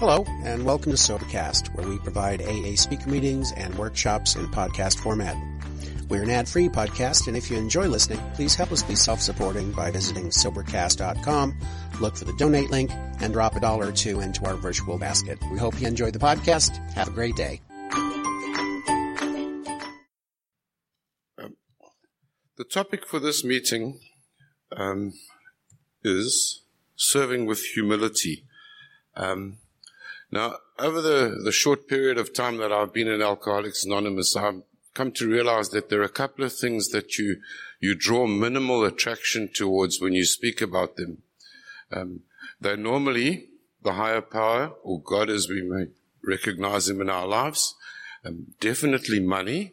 Hello, and welcome to Sobercast, where we provide AA speaker meetings and workshops in podcast format. We're an ad-free podcast, and if you enjoy listening, please help us be self-supporting by visiting Sobercast.com, look for the donate link, and drop a dollar or two into our virtual basket. We hope you enjoy the podcast. Have a great day. Um, the topic for this meeting um, is serving with humility. Um, now, over the, the short period of time that I've been in Alcoholics Anonymous, I've come to realize that there are a couple of things that you, you draw minimal attraction towards when you speak about them. Um, they're normally the higher power, or God as we may recognize him in our lives, um, definitely money,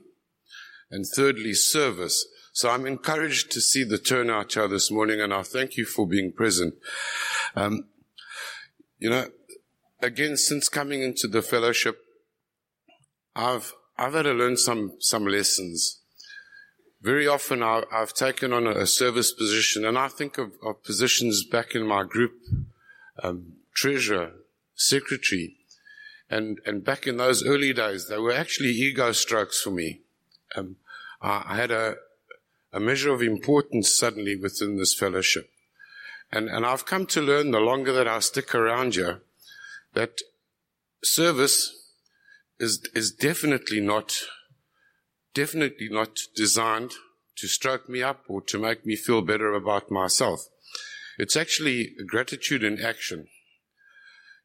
and thirdly, service. So I'm encouraged to see the turnout here this morning, and I thank you for being present. Um, you know, again, since coming into the fellowship, I've I've had to learn some some lessons. Very often, I, have taken on a, service position, and I think of, of positions back in my group, um, treasurer, secretary, and and back in those early days, they were actually ego strokes for me. Um, I, I had a a measure of importance suddenly within this fellowship. And, and I've come to learn the longer that I stick around here that service is, is definitely not, definitely not designed to stroke me up or to make me feel better about myself. It's actually gratitude in action.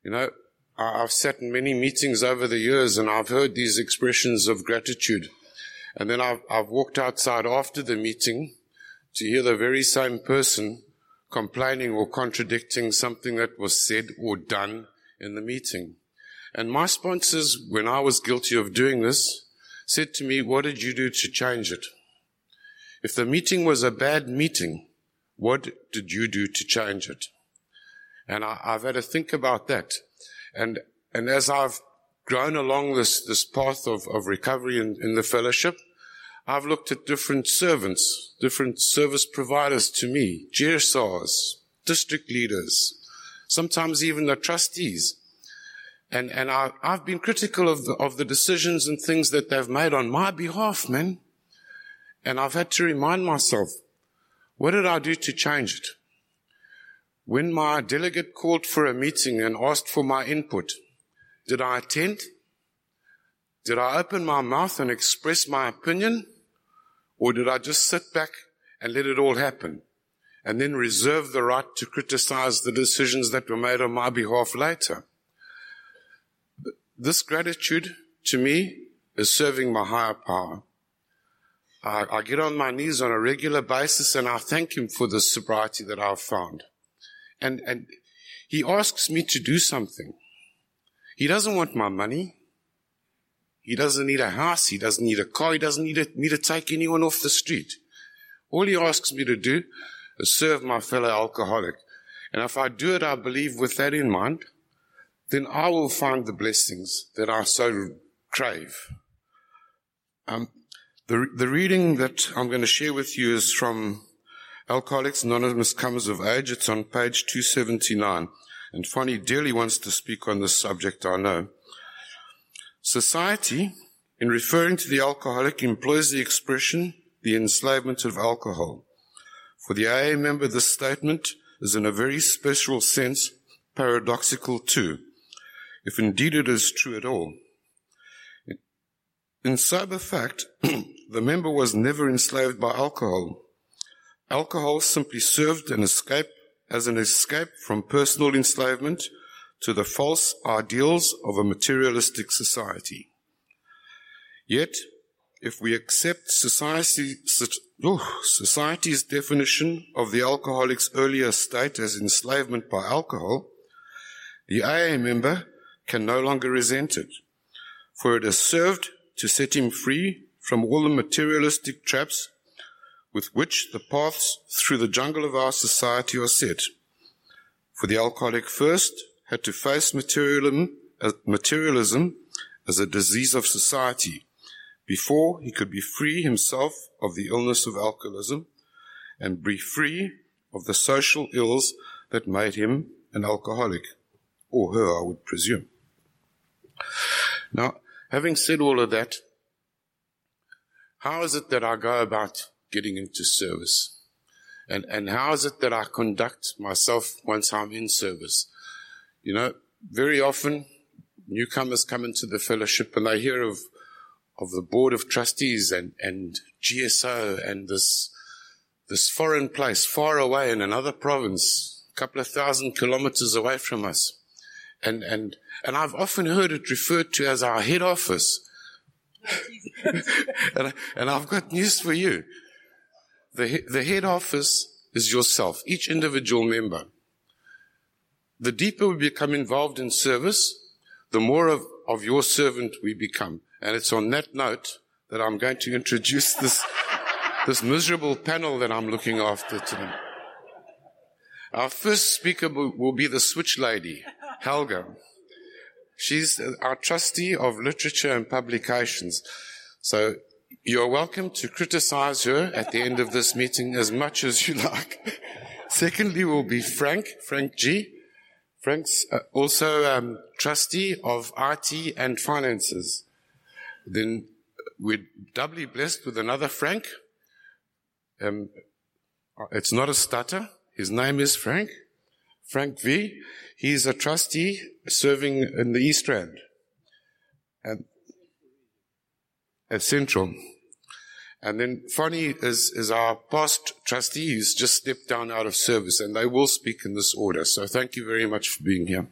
You know, I've sat in many meetings over the years and I've heard these expressions of gratitude. And then I've, I've walked outside after the meeting to hear the very same person complaining or contradicting something that was said or done in the meeting. And my sponsors, when I was guilty of doing this, said to me, what did you do to change it? If the meeting was a bad meeting, what did you do to change it? And I, have had to think about that. And, and as I've grown along this, this path of, of recovery in, in the fellowship, I've looked at different servants, different service providers to me, GSRs, district leaders, sometimes even the trustees. And, and I, have been critical of the, of the decisions and things that they've made on my behalf, man. And I've had to remind myself, what did I do to change it? When my delegate called for a meeting and asked for my input, did I attend? Did I open my mouth and express my opinion? Or did I just sit back and let it all happen? and then reserve the right to criticize the decisions that were made on my behalf later. This gratitude to me is serving my higher power. I, I, get on my knees on a regular basis and I thank him for the sobriety that I've found. And, and he asks me to do something. He doesn't want my money. He doesn't need a house. He doesn't need a car. He doesn't need a, me to take anyone off the street. All he asks me to do is serve my fellow alcoholic. And if I do it, I believe with that in mind, then I will find the blessings that I so crave. Um, the, the reading that I'm going to share with you is from Alcoholics Anonymous Comes of Age. It's on page 279. And Fanny dearly wants to speak on this subject, I know. Society, in referring to the alcoholic, employs the expression the enslavement of alcohol. For the AA member, this statement is in a very special sense paradoxical too, if indeed it is true at all. In sober fact, the member was never enslaved by alcohol. Alcohol simply served an escape as an escape from personal enslavement to the false ideals of a materialistic society. Yet, if we accept society, society's definition of the alcoholic's earlier state as enslavement by alcohol, the AA member can no longer resent it, for it has served to set him free from all the materialistic traps with which the paths through the jungle of our society are set. For the alcoholic first had to face materialism, uh, materialism as a disease of society before he could be free himself of the illness of alcoholism and be free of the social ills that made him an alcoholic, or her, I would presume. Now, having said all of that, how is it that I go about getting into service? And, and how is it that I conduct myself once I'm in service? You know, very often newcomers come into the fellowship and they hear of, of the board of trustees and, and GSO and this, this foreign place far away in another province, a couple of thousand kilometers away from us. And, and, and I've often heard it referred to as our head office. and, and I've got news for you. The, the head office is yourself, each individual member. The deeper we become involved in service, the more of, of your servant we become. And it's on that note that I'm going to introduce this, this miserable panel that I'm looking after today. Our first speaker will be the switch lady, Helga. She's our trustee of literature and publications. So you're welcome to criticize her at the end of this meeting as much as you like. Secondly will be Frank, Frank G. Frank's uh, also um, trustee of IT and finances. Then we're doubly blessed with another Frank. Um, it's not a stutter. His name is Frank. Frank V. He's a trustee serving in the East Rand and at Central. And then Fonny is, is our past trustee who's just stepped down out of service, and they will speak in this order. So thank you very much for being here.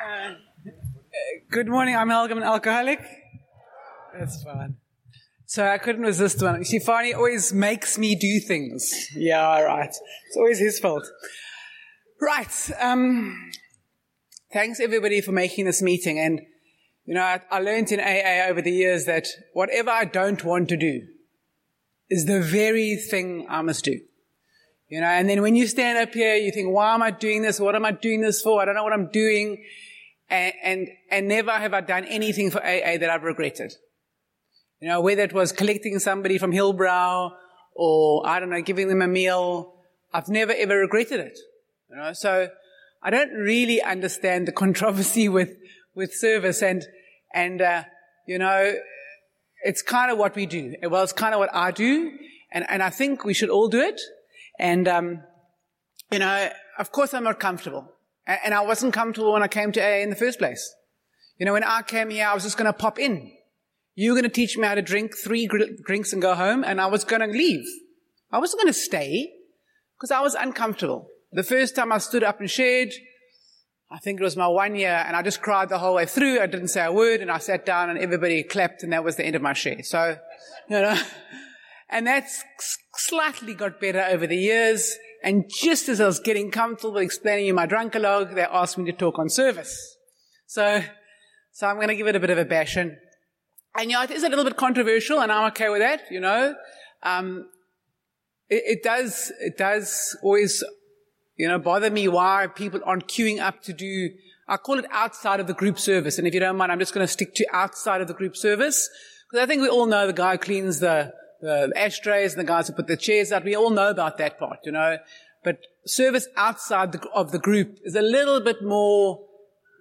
Uh, good morning. I'm Helga, an alcoholic. That's fine. So I couldn't resist one. Shifani always makes me do things. Yeah, right. It's always his fault. Right. Um, thanks everybody for making this meeting. And, you know, I, I learned in AA over the years that whatever I don't want to do is the very thing I must do. You know, and then when you stand up here, you think, why am I doing this? What am I doing this for? I don't know what I'm doing. And, and, and never have I done anything for AA that I've regretted. You know, whether it was collecting somebody from Hillbrow or, I don't know, giving them a meal, I've never ever regretted it. You know, so I don't really understand the controversy with, with service and, and, uh, you know, it's kind of what we do. Well, it's kind of what I do. And, and I think we should all do it. And, um, you know, of course I'm not comfortable. And, and I wasn't comfortable when I came to AA in the first place. You know, when I came here, I was just going to pop in. You were going to teach me how to drink three drinks and go home, and I was going to leave. I wasn't going to stay because I was uncomfortable. The first time I stood up and shared, I think it was my one year, and I just cried the whole way through. I didn't say a word, and I sat down, and everybody clapped, and that was the end of my share. So, you know, and that's slightly got better over the years. And just as I was getting comfortable explaining you my drunkalog, they asked me to talk on service. So, so I'm going to give it a bit of a bash. And yeah, it is a little bit controversial, and I'm okay with that. You know, um, it, it, does it does always you know bother me why people aren't queuing up to do. I call it outside of the group service, and if you don't mind, I'm just going to stick to outside of the group service because I think we all know the guy who cleans the, the ashtrays and the guys who put the chairs out. We all know about that part, you know. But service outside the, of the group is a little bit more.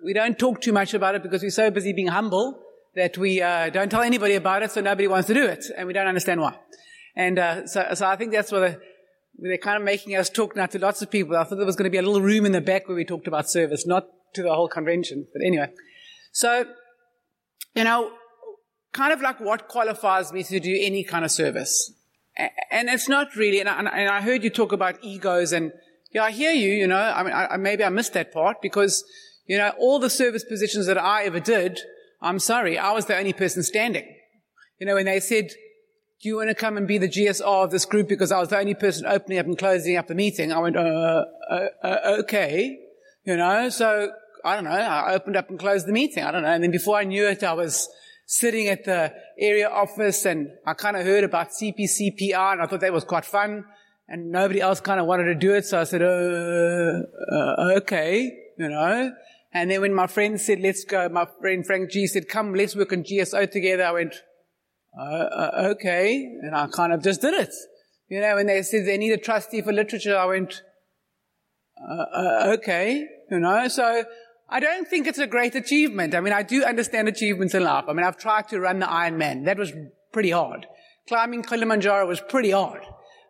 We don't talk too much about it because we're so busy being humble that we uh, don't tell anybody about it, so nobody wants to do it, and we don't understand why. And uh, so, so I think that's where they're kind of making us talk now to lots of people. I thought there was going to be a little room in the back where we talked about service, not to the whole convention. But anyway, so you know, kind of like what qualifies me to do any kind of service, and it's not really. And I, and I heard you talk about egos, and yeah, I hear you. You know, I mean, I, maybe I missed that part because you know all the service positions that I ever did I'm sorry, I was the only person standing. You know, when they said, do you want to come and be the GSR of this group because I was the only person opening up and closing up the meeting? I went, uh, uh, uh, okay. You know, so I don't know. I opened up and closed the meeting. I don't know. And then before I knew it, I was sitting at the area office and I kind of heard about CPCPR and I thought that was quite fun and nobody else kind of wanted to do it. So I said, uh, uh okay, you know. And then when my friend said, let's go, my friend Frank G said, come, let's work on GSO together. I went, uh, uh, okay. And I kind of just did it. You know, when they said they need a trustee for literature, I went, uh, uh, okay, you know, so I don't think it's a great achievement. I mean, I do understand achievements in life. I mean, I've tried to run the Ironman. That was pretty hard. Climbing Kilimanjaro was pretty hard.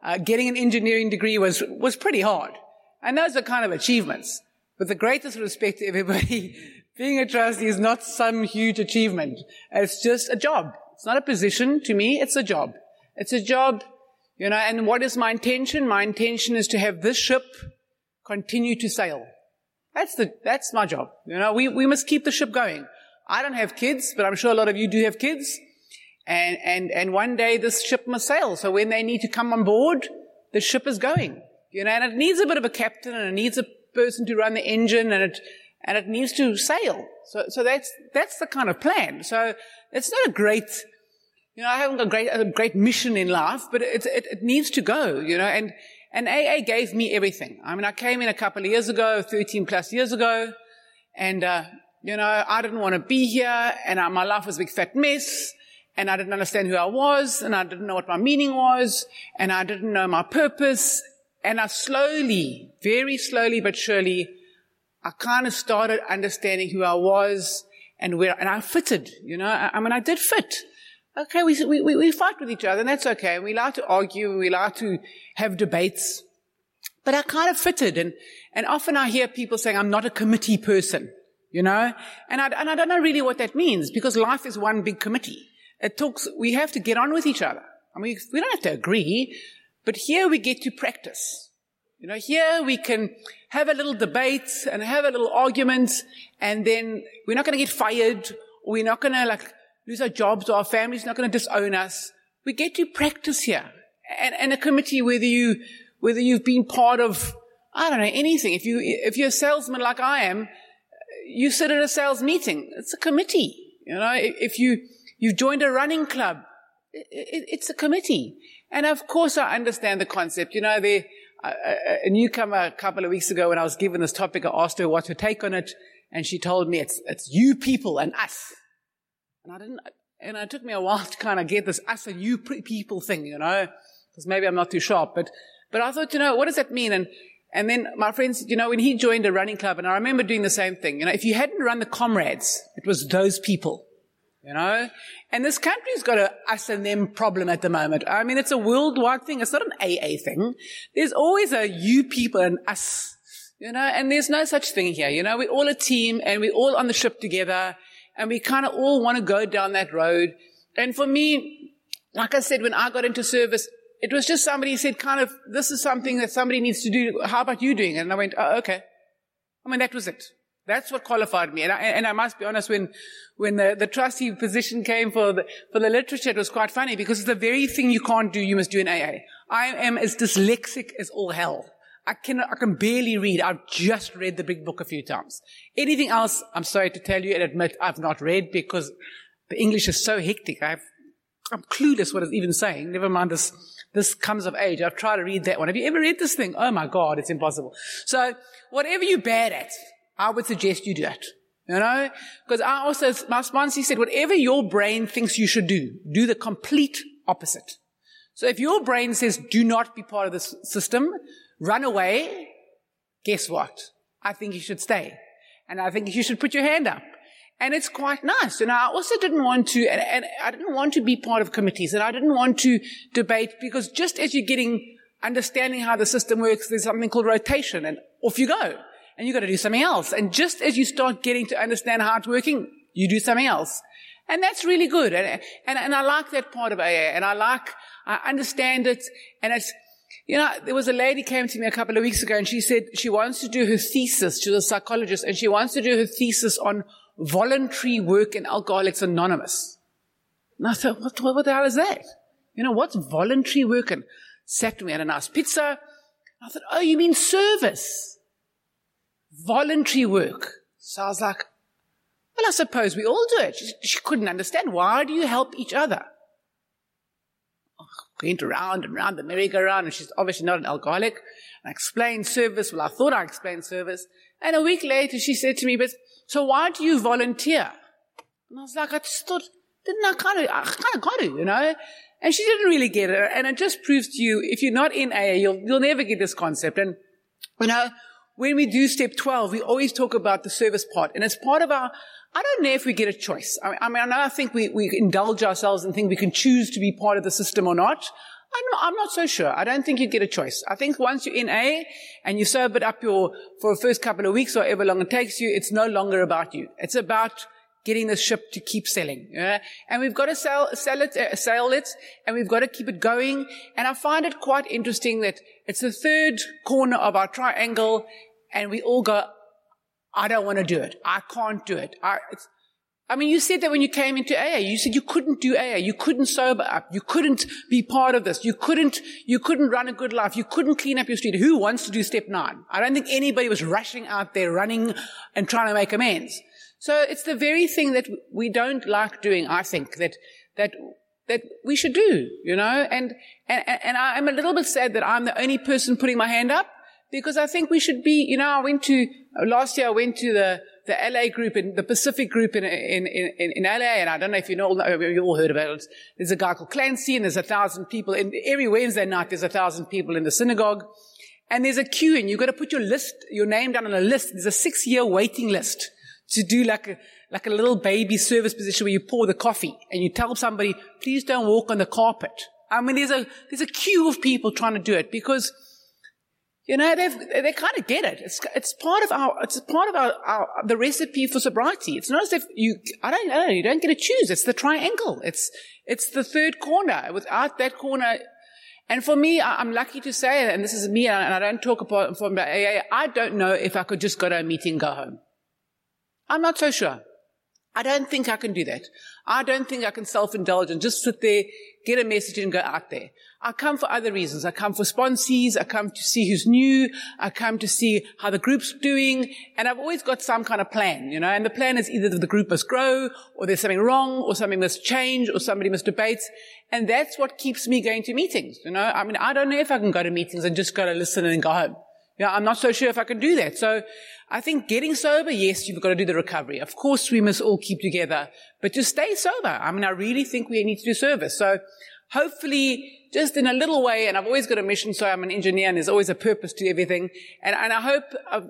Uh, getting an engineering degree was, was pretty hard. And those are kind of achievements. With the greatest respect to everybody, being a trustee is not some huge achievement. It's just a job. It's not a position to me. It's a job. It's a job, you know, and what is my intention? My intention is to have this ship continue to sail. That's the, that's my job. You know, we, we must keep the ship going. I don't have kids, but I'm sure a lot of you do have kids. And, and, and one day this ship must sail. So when they need to come on board, the ship is going. You know, and it needs a bit of a captain and it needs a person to run the engine and it, and it needs to sail. So, so that's, that's the kind of plan. So it's not a great, you know, I haven't got a great, a great mission in life, but it, it, it needs to go, you know, and, and AA gave me everything. I mean, I came in a couple of years ago, 13 plus years ago, and, uh, you know, I didn't want to be here, and I, my life was a big fat mess, and I didn't understand who I was, and I didn't know what my meaning was, and I didn't know my purpose, and I slowly, very slowly but surely, I kind of started understanding who I was and where, and I fitted, you know, I, I mean, I did fit. Okay, we, we, we fight with each other, and that's okay. And We like to argue, and we like to have debates. But I kind of fitted, and, and often I hear people saying, I'm not a committee person, you know? And I, and I don't know really what that means, because life is one big committee. It talks, we have to get on with each other. I mean, we don't have to agree, but here we get to practice. You know, here we can have a little debate and have a little argument, and then we're not going to get fired, or we're not going to like lose our jobs, or our family's not going to disown us. We get to practice here. And, and a committee, whether you, whether you've been part of, I don't know, anything. If you, if you're a salesman like I am, you sit at a sales meeting. It's a committee. You know, if you, you've joined a running club, it, it, it's a committee. And of course I understand the concept. You know, there, a, a newcomer a couple of weeks ago when I was given this topic, I asked her what her take on it. And she told me it's, it's you people and us. And I didn't, and it took me a while to kind of get this us and you people thing, you know, because maybe I'm not too sharp, but, but I thought, you know, what does that mean? And, and then my friends, you know, when he joined a running club, and I remember doing the same thing, you know, if you hadn't run the comrades, it was those people, you know, and this country's got a us and them problem at the moment. I mean, it's a worldwide thing. It's not an AA thing. There's always a you people and us, you know, and there's no such thing here. You know, we're all a team and we're all on the ship together and we kind of all want to go down that road. And for me, like I said, when I got into service, it was just somebody said kind of, this is something that somebody needs to do. How about you doing it? And I went, oh, okay. I mean, that was it. That's what qualified me. And I, and I must be honest, when, when the, the trustee position came for the, for the literature, it was quite funny because it's the very thing you can't do, you must do in AA. I am as dyslexic as all hell. I can, I can barely read. I've just read the big book a few times. Anything else, I'm sorry to tell you and admit I've not read because the English is so hectic. I've, I'm clueless what it's even saying. Never mind this, this comes of age. I've tried to read that one. Have you ever read this thing? Oh my God, it's impossible. So whatever you're bad at, I would suggest you do it. You know? Because I also, my sponsor said, whatever your brain thinks you should do, do the complete opposite. So if your brain says, do not be part of this system, run away, guess what? I think you should stay. And I think you should put your hand up. And it's quite nice. And I also didn't want to, and, and, I didn't want to be part of committees and I didn't want to debate because just as you're getting understanding how the system works, there's something called rotation and off you go. And you've got to do something else. And just as you start getting to understand how it's working, you do something else. And that's really good. And, and, and I like that part of AA and I like, I understand it and it's, you know, there was a lady came to me a couple of weeks ago and she said she wants to do her thesis. She's a psychologist and she wants to do her thesis on voluntary work in Alcoholics Anonymous. And I thought, what, what the hell is that? You know, what's voluntary work? And sat me at a nice pizza. I thought, oh, you mean service? Voluntary work. So I was like, well, I suppose we all do it. She, she couldn't understand. Why do you help each other? went around and around the merry-go-round, and she's obviously not an alcoholic. I explained service. Well, I thought I explained service. And a week later, she said to me, but so why do you volunteer? And I was like, I just thought, didn't I kind of, I kind of got to, you know? And she didn't really get it. And it just proves to you, if you're not in AA, you'll, you'll never get this concept. And, you know, when we do step 12, we always talk about the service part. And it's part of our, I don't know if we get a choice. I mean, I, think we, we indulge ourselves and think we can choose to be part of the system or not. I'm not, I'm not, so sure. I don't think you get a choice. I think once you're in A and you sobered up your, for the first couple of weeks or however long it takes you, it's no longer about you. It's about getting the ship to keep selling. Yeah? And we've got to sell, sell it, uh, sell it, and we've got to keep it going. And I find it quite interesting that it's the third corner of our triangle, and we all go, I don't want to do it. I can't do it. I, I mean, you said that when you came into AA, you said you couldn't do AA, you couldn't sober up, you couldn't be part of this, you couldn't, you couldn't run a good life, you couldn't clean up your street. Who wants to do step nine? I don't think anybody was rushing out there, running and trying to make amends. So it's the very thing that we don't like doing, I think, that, that, that we should do, you know, and, and, and I'm a little bit sad that I'm the only person putting my hand up because I think we should be, you know, I went to, last year I went to the, the LA group and the Pacific group in, in, in, in LA, and I don't know if you know, you all heard about it. There's a guy called Clancy, and there's a thousand people. And every Wednesday night, there's a thousand people in the synagogue. And there's a queue, and you've got to put your list, your name down on a list. There's a six-year waiting list to do like a, like a little baby service position where you pour the coffee and you tell somebody, please don't walk on the carpet. I mean, there's a, there's a queue of people trying to do it because, you know, they kind of get it. It's, it's part of our, it's part of our, our, the recipe for sobriety. It's not as if you, I don't know, you don't get to choose. It's the triangle. It's, it's the third corner. Without that corner, and for me, I'm lucky to say, and this is me, and I don't talk about, from AA, I don't know if I could just go to a meeting, and go home. I'm not so sure. I don't think I can do that. I don't think I can self-indulge and just sit there, get a message and go out there. I come for other reasons. I come for sponsees. I come to see who's new. I come to see how the group's doing. And I've always got some kind of plan, you know, and the plan is either that the group must grow or there's something wrong or something must change or somebody must debate. And that's what keeps me going to meetings, you know. I mean, I don't know if I can go to meetings and just go to listen and go home. Yeah, I'm not so sure if I can do that. So I think getting sober, yes, you've got to do the recovery. Of course, we must all keep together, but just stay sober. I mean, I really think we need to do service. So hopefully, just in a little way, and I've always got a mission, so I'm an engineer and there's always a purpose to everything. And, and I hope uh,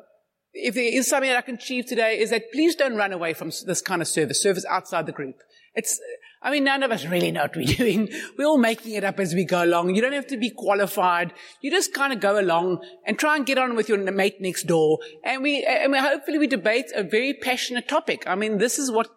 if there is something that I can achieve today is that please don't run away from this kind of service, service outside the group. It's, I mean, none of us really know what we're doing. We're all making it up as we go along. You don't have to be qualified. You just kind of go along and try and get on with your mate next door. And we, and we hopefully we debate a very passionate topic. I mean, this is what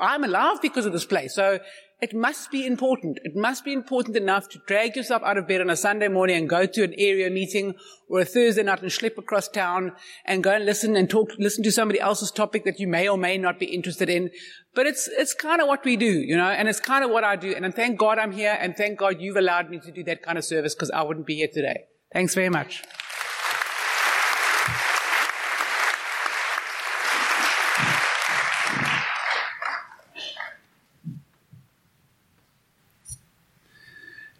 I'm alive because of this place. So it must be important. It must be important enough to drag yourself out of bed on a Sunday morning and go to an area meeting or a Thursday night and slip across town and go and listen and talk, listen to somebody else's topic that you may or may not be interested in. But it's, it's kind of what we do, you know, and it's kind of what I do. And thank God I'm here and thank God you've allowed me to do that kind of service because I wouldn't be here today. Thanks very much.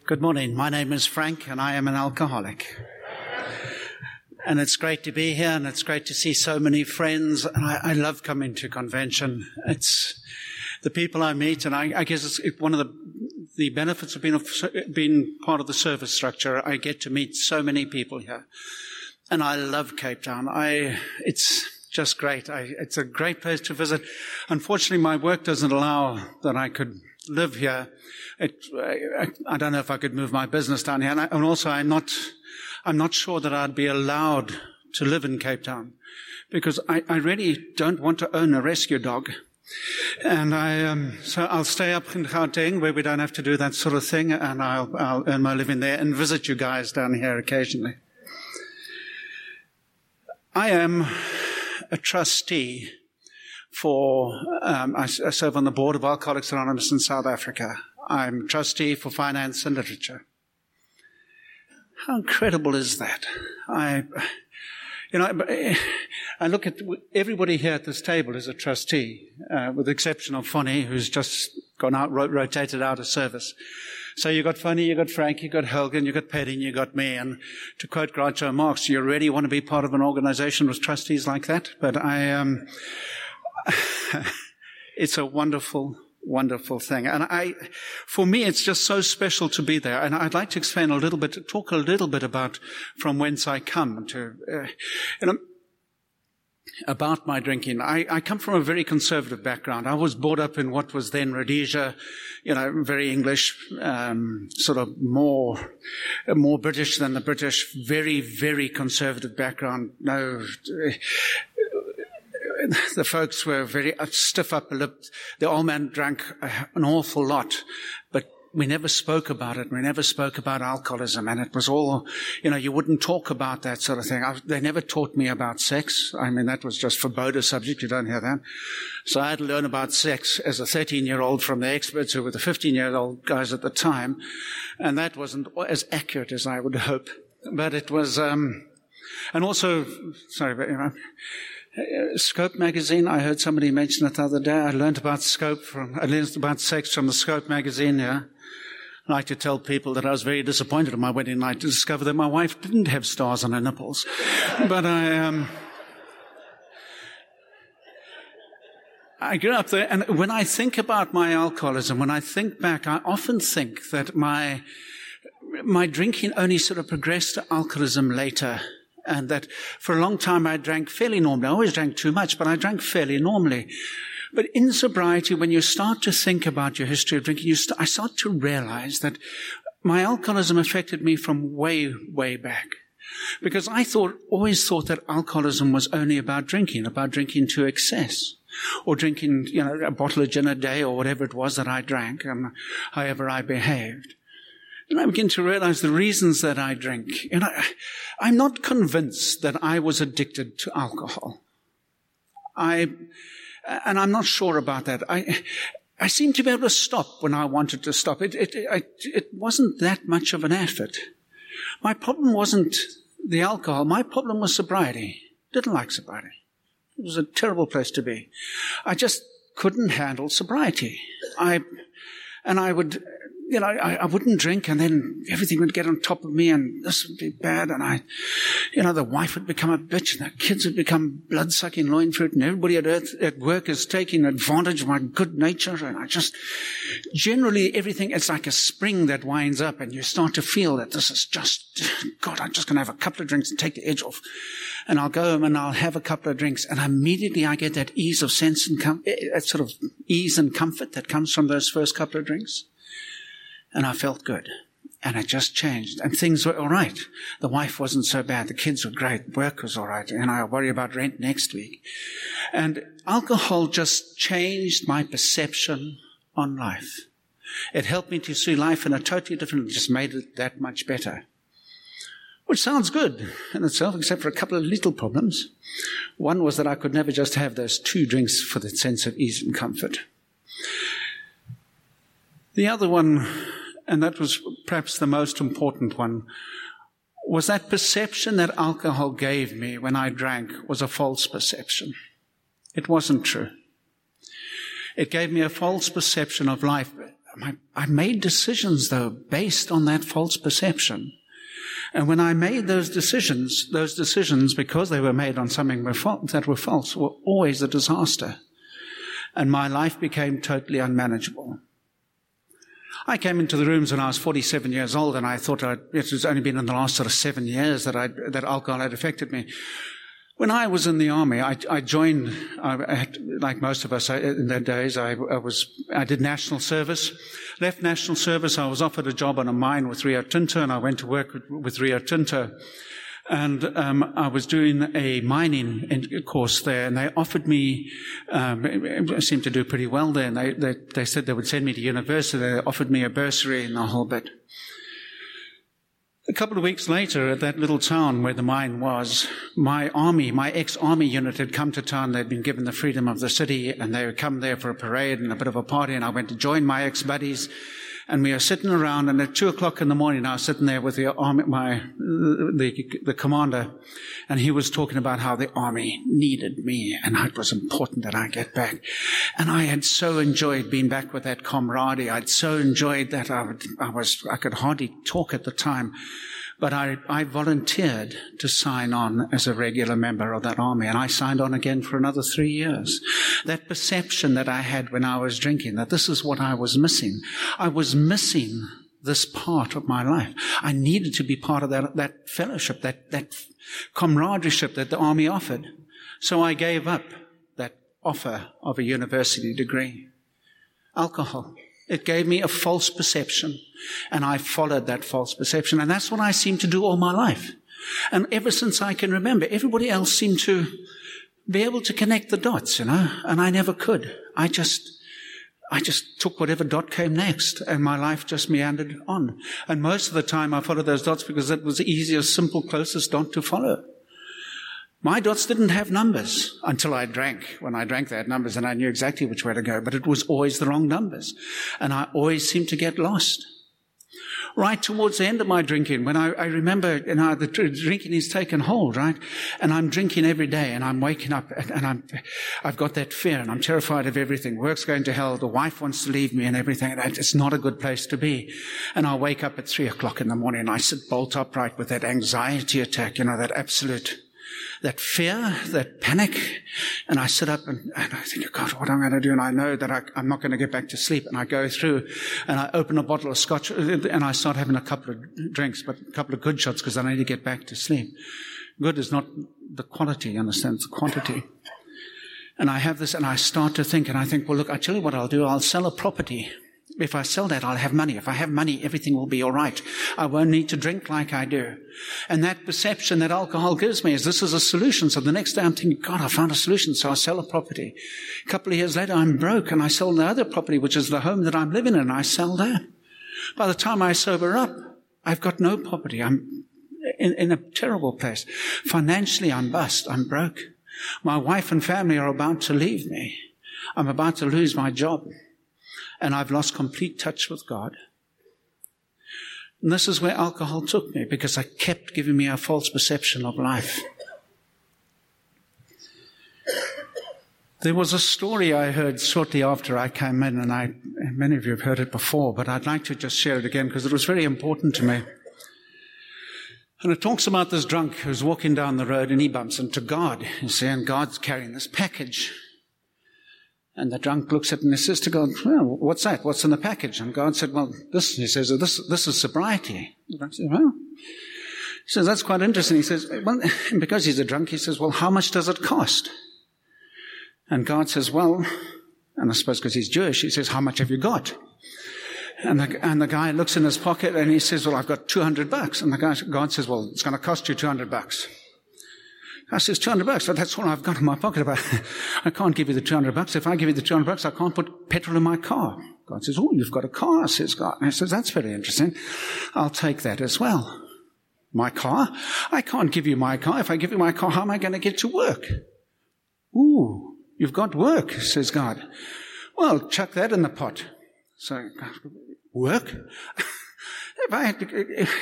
Good morning. My name is Frank and I am an alcoholic. And it's great to be here and it's great to see so many friends. And I, I love coming to convention. It's the people I meet and I, I guess it's one of the, the benefits of being, being part of the service structure. I get to meet so many people here. And I love Cape Town. I, it's just great. I, it's a great place to visit. Unfortunately, my work doesn't allow that I could live here. It, I, I, don't know if I could move my business down here. And, I, and, also, I'm not, I'm not sure that I'd be allowed to live in Cape Town because I, I really don't want to own a rescue dog. And I, um, so I'll stay up in Gauteng where we don't have to do that sort of thing and I'll, I'll earn my living there and visit you guys down here occasionally. I am a trustee for, um, I, I serve on the board of Alcoholics Anonymous in South Africa. I'm trustee for finance and literature. How incredible is that? I, you know, I look at everybody here at this table is a trustee, uh, with the exception of Fonny, who's just gone out, rotated out of service. So you got Fonny, you got Frank, you got Helgen, you got Petting, you got me. And to quote Groucho Marx, you really want to be part of an organization with trustees like that? But I, um, it's a wonderful, wonderful thing. And I, for me, it's just so special to be there. And I'd like to explain a little bit, talk a little bit about from whence I come to, uh, you know, about my drinking. I, I, come from a very conservative background. I was brought up in what was then Rhodesia, you know, very English, um, sort of more, more British than the British, very, very conservative background. No, the folks were very stiff upper lipped. The old man drank an awful lot, but we never spoke about it. We never spoke about alcoholism, and it was all, you know, you wouldn't talk about that sort of thing. I, they never taught me about sex. I mean, that was just forbode subject. You don't hear that. So I had to learn about sex as a 13-year-old from the experts who were the 15-year-old guys at the time, and that wasn't as accurate as I would hope. But it was, um, and also, sorry, but, you know, uh, Scope magazine, I heard somebody mention it the other day. I learned about Scope from, I learned about sex from the Scope magazine, yeah. I like to tell people that I was very disappointed on my wedding night to discover that my wife didn't have stars on her nipples. but I, um, I grew up there, and when I think about my alcoholism, when I think back, I often think that my, my drinking only sort of progressed to alcoholism later. And that for a long time I drank fairly normally. I always drank too much, but I drank fairly normally. But in sobriety, when you start to think about your history of drinking, you st- I start to realize that my alcoholism affected me from way, way back. Because I thought, always thought that alcoholism was only about drinking, about drinking to excess. Or drinking, you know, a bottle of gin a day or whatever it was that I drank and however I behaved. And I begin to realize the reasons that I drink. And I, I'm not convinced that I was addicted to alcohol. I, and I'm not sure about that. I, I seem to be able to stop when I wanted to stop. It, it, it, it wasn't that much of an effort. My problem wasn't the alcohol. My problem was sobriety. Didn't like sobriety. It was a terrible place to be. I just couldn't handle sobriety. I, and I would, you know, I, I, wouldn't drink and then everything would get on top of me and this would be bad. And I, you know, the wife would become a bitch and the kids would become blood sucking loin fruit and everybody at, earth, at work is taking advantage of my good nature. And I just, generally everything, it's like a spring that winds up and you start to feel that this is just, God, I'm just going to have a couple of drinks and take the edge off. And I'll go home and I'll have a couple of drinks and immediately I get that ease of sense and com- eh, that sort of ease and comfort that comes from those first couple of drinks and I felt good. And it just changed. And things were all right. The wife wasn't so bad. The kids were great. Work was all right. And I worry about rent next week. And alcohol just changed my perception on life. It helped me to see life in a totally different, way, just made it that much better. Which sounds good in itself, except for a couple of little problems. One was that I could never just have those two drinks for the sense of ease and comfort. The other one and that was perhaps the most important one, was that perception that alcohol gave me when I drank was a false perception. It wasn't true. It gave me a false perception of life. I made decisions though based on that false perception. And when I made those decisions, those decisions, because they were made on something that were false, were always a disaster. And my life became totally unmanageable. I came into the rooms when I was 47 years old, and I thought I'd, it was only been in the last sort of seven years that I that alcohol had affected me. When I was in the army, I, I joined, I had, like most of us in those days, I, I, was, I did national service. Left national service, I was offered a job on a mine with Rio Tinto, and I went to work with, with Rio Tinto. And um, I was doing a mining course there, and they offered me. Um, I seemed to do pretty well there, and they, they, they said they would send me to university. They offered me a bursary and the whole bit. A couple of weeks later, at that little town where the mine was, my army, my ex-army unit had come to town. They'd been given the freedom of the city, and they had come there for a parade and a bit of a party. And I went to join my ex-buddies and we were sitting around, and at two o'clock in the morning, I was sitting there with the army, my the the commander, and he was talking about how the army needed me, and it was important that I get back. And I had so enjoyed being back with that camaraderie. I'd so enjoyed that I, would, I was I could hardly talk at the time. But I, I volunteered to sign on as a regular member of that army, and I signed on again for another three years. That perception that I had when I was drinking, that this is what I was missing. I was missing this part of my life. I needed to be part of that, that fellowship, that, that camaraderie that the army offered. So I gave up that offer of a university degree. Alcohol. It gave me a false perception, and I followed that false perception. And that's what I seem to do all my life. And ever since I can remember, everybody else seemed to be able to connect the dots, you know, and I never could. I just, I just took whatever dot came next, and my life just meandered on. And most of the time I followed those dots because it was the easiest, simple, closest dot to follow. My dots didn't have numbers until I drank. When I drank, they had numbers and I knew exactly which way to go, but it was always the wrong numbers. And I always seemed to get lost. Right towards the end of my drinking, when I, I remember, you know, the drinking is taken hold, right? And I'm drinking every day and I'm waking up and I'm, I've got that fear and I'm terrified of everything. Work's going to hell. The wife wants to leave me and everything. It's not a good place to be. And I wake up at three o'clock in the morning and I sit bolt upright with that anxiety attack, you know, that absolute that fear, that panic. And I sit up and, and I think, God, what am I going to do? And I know that I, am not going to get back to sleep. And I go through and I open a bottle of scotch and I start having a couple of drinks, but a couple of good shots because I need to get back to sleep. Good is not the quality, you understand? It's the quantity. And I have this and I start to think and I think, well, look, I tell you what I'll do. I'll sell a property if I sell that, I'll have money. If I have money, everything will be all right. I won't need to drink like I do. And that perception that alcohol gives me is this is a solution. So the next day I'm thinking, God, I found a solution. So I sell a property. A couple of years later, I'm broke and I sell the other property, which is the home that I'm living in, I sell that. By the time I sober up, I've got no property. I'm in, in a terrible place. Financially, I'm bust. I'm broke. My wife and family are about to leave me. I'm about to lose my job and I've lost complete touch with God. And this is where alcohol took me because I kept giving me a false perception of life. There was a story I heard shortly after I came in, and I, many of you have heard it before, but I'd like to just share it again because it was very important to me. And it talks about this drunk who's walking down the road and he bumps into God, you see, and God's carrying this package. And the drunk looks at and says to God, well, what's that? What's in the package? And God said, well, this, he says, this, this is sobriety. The drunk says, well, he says, that's quite interesting. He says, well, because he's a drunk, he says, well, how much does it cost? And God says, well, and I suppose because he's Jewish, he says, how much have you got? And the, and the guy looks in his pocket and he says, well, I've got 200 bucks. And the guy, God says, well, it's going to cost you 200 bucks. I says, 200 bucks, that's all I've got in my pocket. I can't give you the 200 bucks. If I give you the 200 bucks, I can't put petrol in my car. God says, oh, you've got a car, says God. I says, that's very interesting. I'll take that as well. My car? I can't give you my car. If I give you my car, how am I going to get to work? Ooh, you've got work, says God. Well, chuck that in the pot. So, work? if I,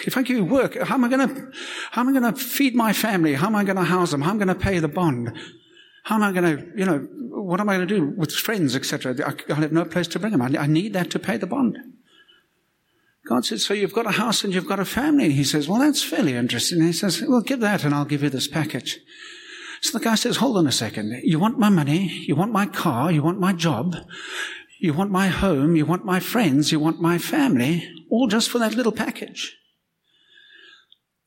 if I give you work, how am I going to, how am I going to feed my family? How am I going to house them? How am I going to pay the bond? How am I going to, you know, what am I going to do with friends, etc.? I have no place to bring them. I need that to pay the bond. God says, so you've got a house and you've got a family. He says, well, that's fairly interesting. He says, well, give that and I'll give you this package. So the guy says, hold on a second. You want my money? You want my car? You want my job? You want my home? You want my friends? You want my family? all just for that little package.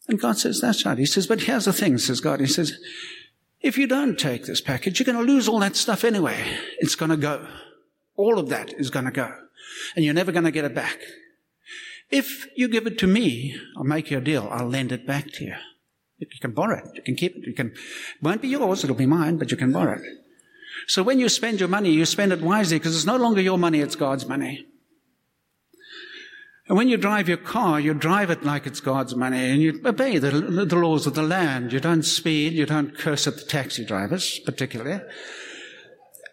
And God says, that's right. He says, but here's the thing, says God. He says, if you don't take this package, you're going to lose all that stuff anyway. It's going to go. All of that is going to go. And you're never going to get it back. If you give it to me, I'll make you a deal. I'll lend it back to you. You can borrow it. You can keep it. You can, it won't be yours. It'll be mine, but you can borrow it. So when you spend your money, you spend it wisely because it's no longer your money, it's God's money. And when you drive your car, you drive it like it's God's money and you obey the, the, laws of the land. You don't speed, you don't curse at the taxi drivers, particularly.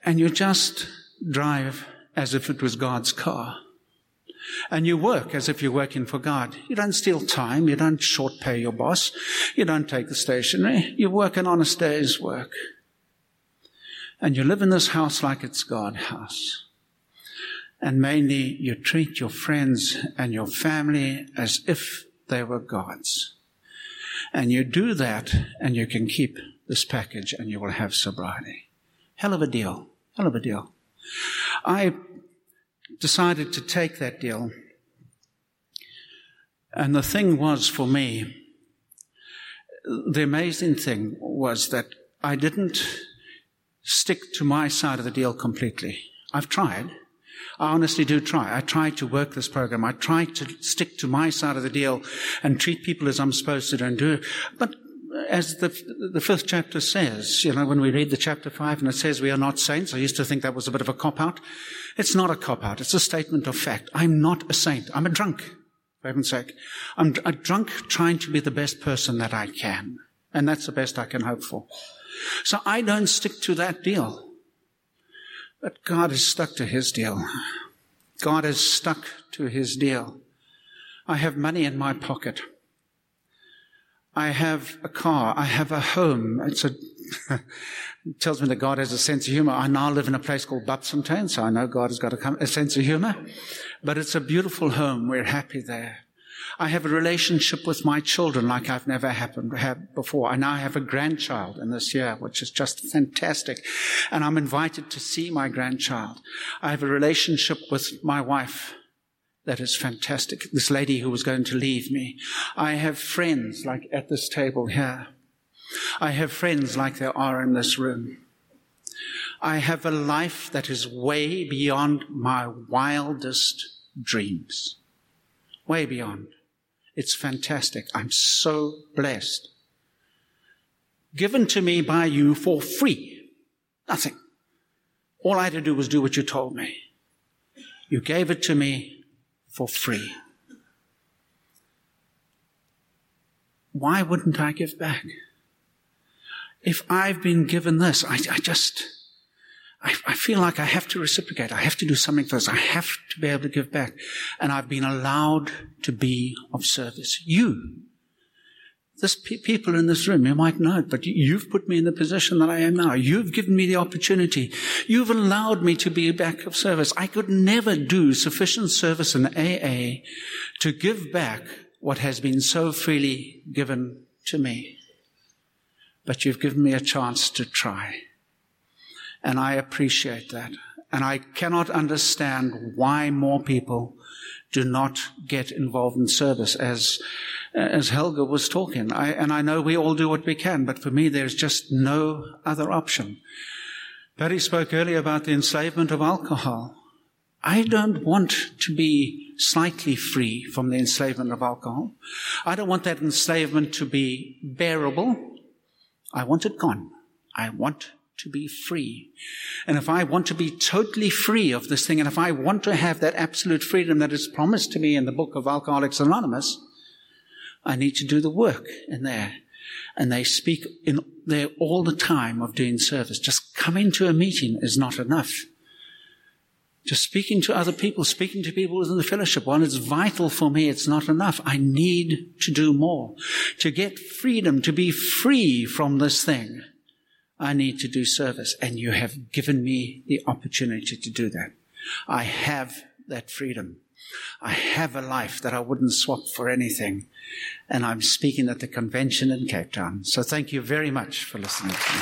And you just drive as if it was God's car. And you work as if you're working for God. You don't steal time. You don't short pay your boss. You don't take the stationery. You work an honest day's work. And you live in this house like it's God's house. And mainly, you treat your friends and your family as if they were God's. And you do that, and you can keep this package, and you will have sobriety. Hell of a deal. Hell of a deal. I decided to take that deal. And the thing was for me, the amazing thing was that I didn't stick to my side of the deal completely. I've tried. I honestly do try. I try to work this program. I try to stick to my side of the deal and treat people as I'm supposed to and do. But as the, the fifth chapter says, you know, when we read the chapter five and it says we are not saints, I used to think that was a bit of a cop out. It's not a cop out. It's a statement of fact. I'm not a saint. I'm a drunk, for heaven's sake. I'm a drunk trying to be the best person that I can. And that's the best I can hope for. So I don't stick to that deal. But God is stuck to his deal. God is stuck to his deal. I have money in my pocket. I have a car. I have a home. It's a, it tells me that God has a sense of humor. I now live in a place called Bapsontown, so I know God has got a, a sense of humor. But it's a beautiful home. We're happy there. I have a relationship with my children like I've never happened, before. I now have a grandchild in this year, which is just fantastic. And I'm invited to see my grandchild. I have a relationship with my wife that is fantastic. This lady who was going to leave me. I have friends like at this table here. I have friends like there are in this room. I have a life that is way beyond my wildest dreams. Way beyond. It's fantastic. I'm so blessed. Given to me by you for free. Nothing. All I had to do was do what you told me. You gave it to me for free. Why wouldn't I give back? If I've been given this, I, I just, I, I, feel like I have to reciprocate. I have to do something first. I have to be able to give back. And I've been allowed to be of service. You, this pe- people in this room, you might know it, but you've put me in the position that I am now. You've given me the opportunity. You've allowed me to be back of service. I could never do sufficient service in AA to give back what has been so freely given to me. But you've given me a chance to try. And I appreciate that. And I cannot understand why more people do not get involved in service as, as Helga was talking. I, and I know we all do what we can, but for me, there's just no other option. Barry spoke earlier about the enslavement of alcohol. I don't want to be slightly free from the enslavement of alcohol. I don't want that enslavement to be bearable. I want it gone. I want to be free. And if I want to be totally free of this thing, and if I want to have that absolute freedom that is promised to me in the book of Alcoholics Anonymous, I need to do the work in there. And they speak in there all the time of doing service. Just coming to a meeting is not enough. Just speaking to other people, speaking to people within the fellowship, while it's vital for me, it's not enough. I need to do more. To get freedom, to be free from this thing. I need to do service, and you have given me the opportunity to do that. I have that freedom. I have a life that I wouldn't swap for anything. And I'm speaking at the convention in Cape Town. So thank you very much for listening to me.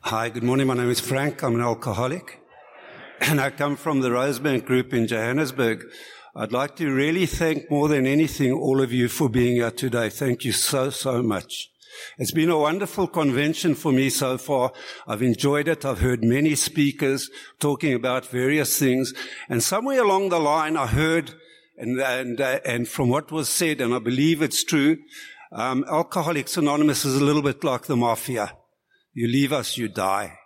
Hi, good morning. My name is Frank. I'm an alcoholic and I come from the Rosebank Group in Johannesburg. I'd like to really thank more than anything all of you for being here today. Thank you so, so much. It's been a wonderful convention for me so far. I've enjoyed it. I've heard many speakers talking about various things. And somewhere along the line, I heard, and, and, uh, and from what was said, and I believe it's true, um, Alcoholics Anonymous is a little bit like the mafia. You leave us, you die.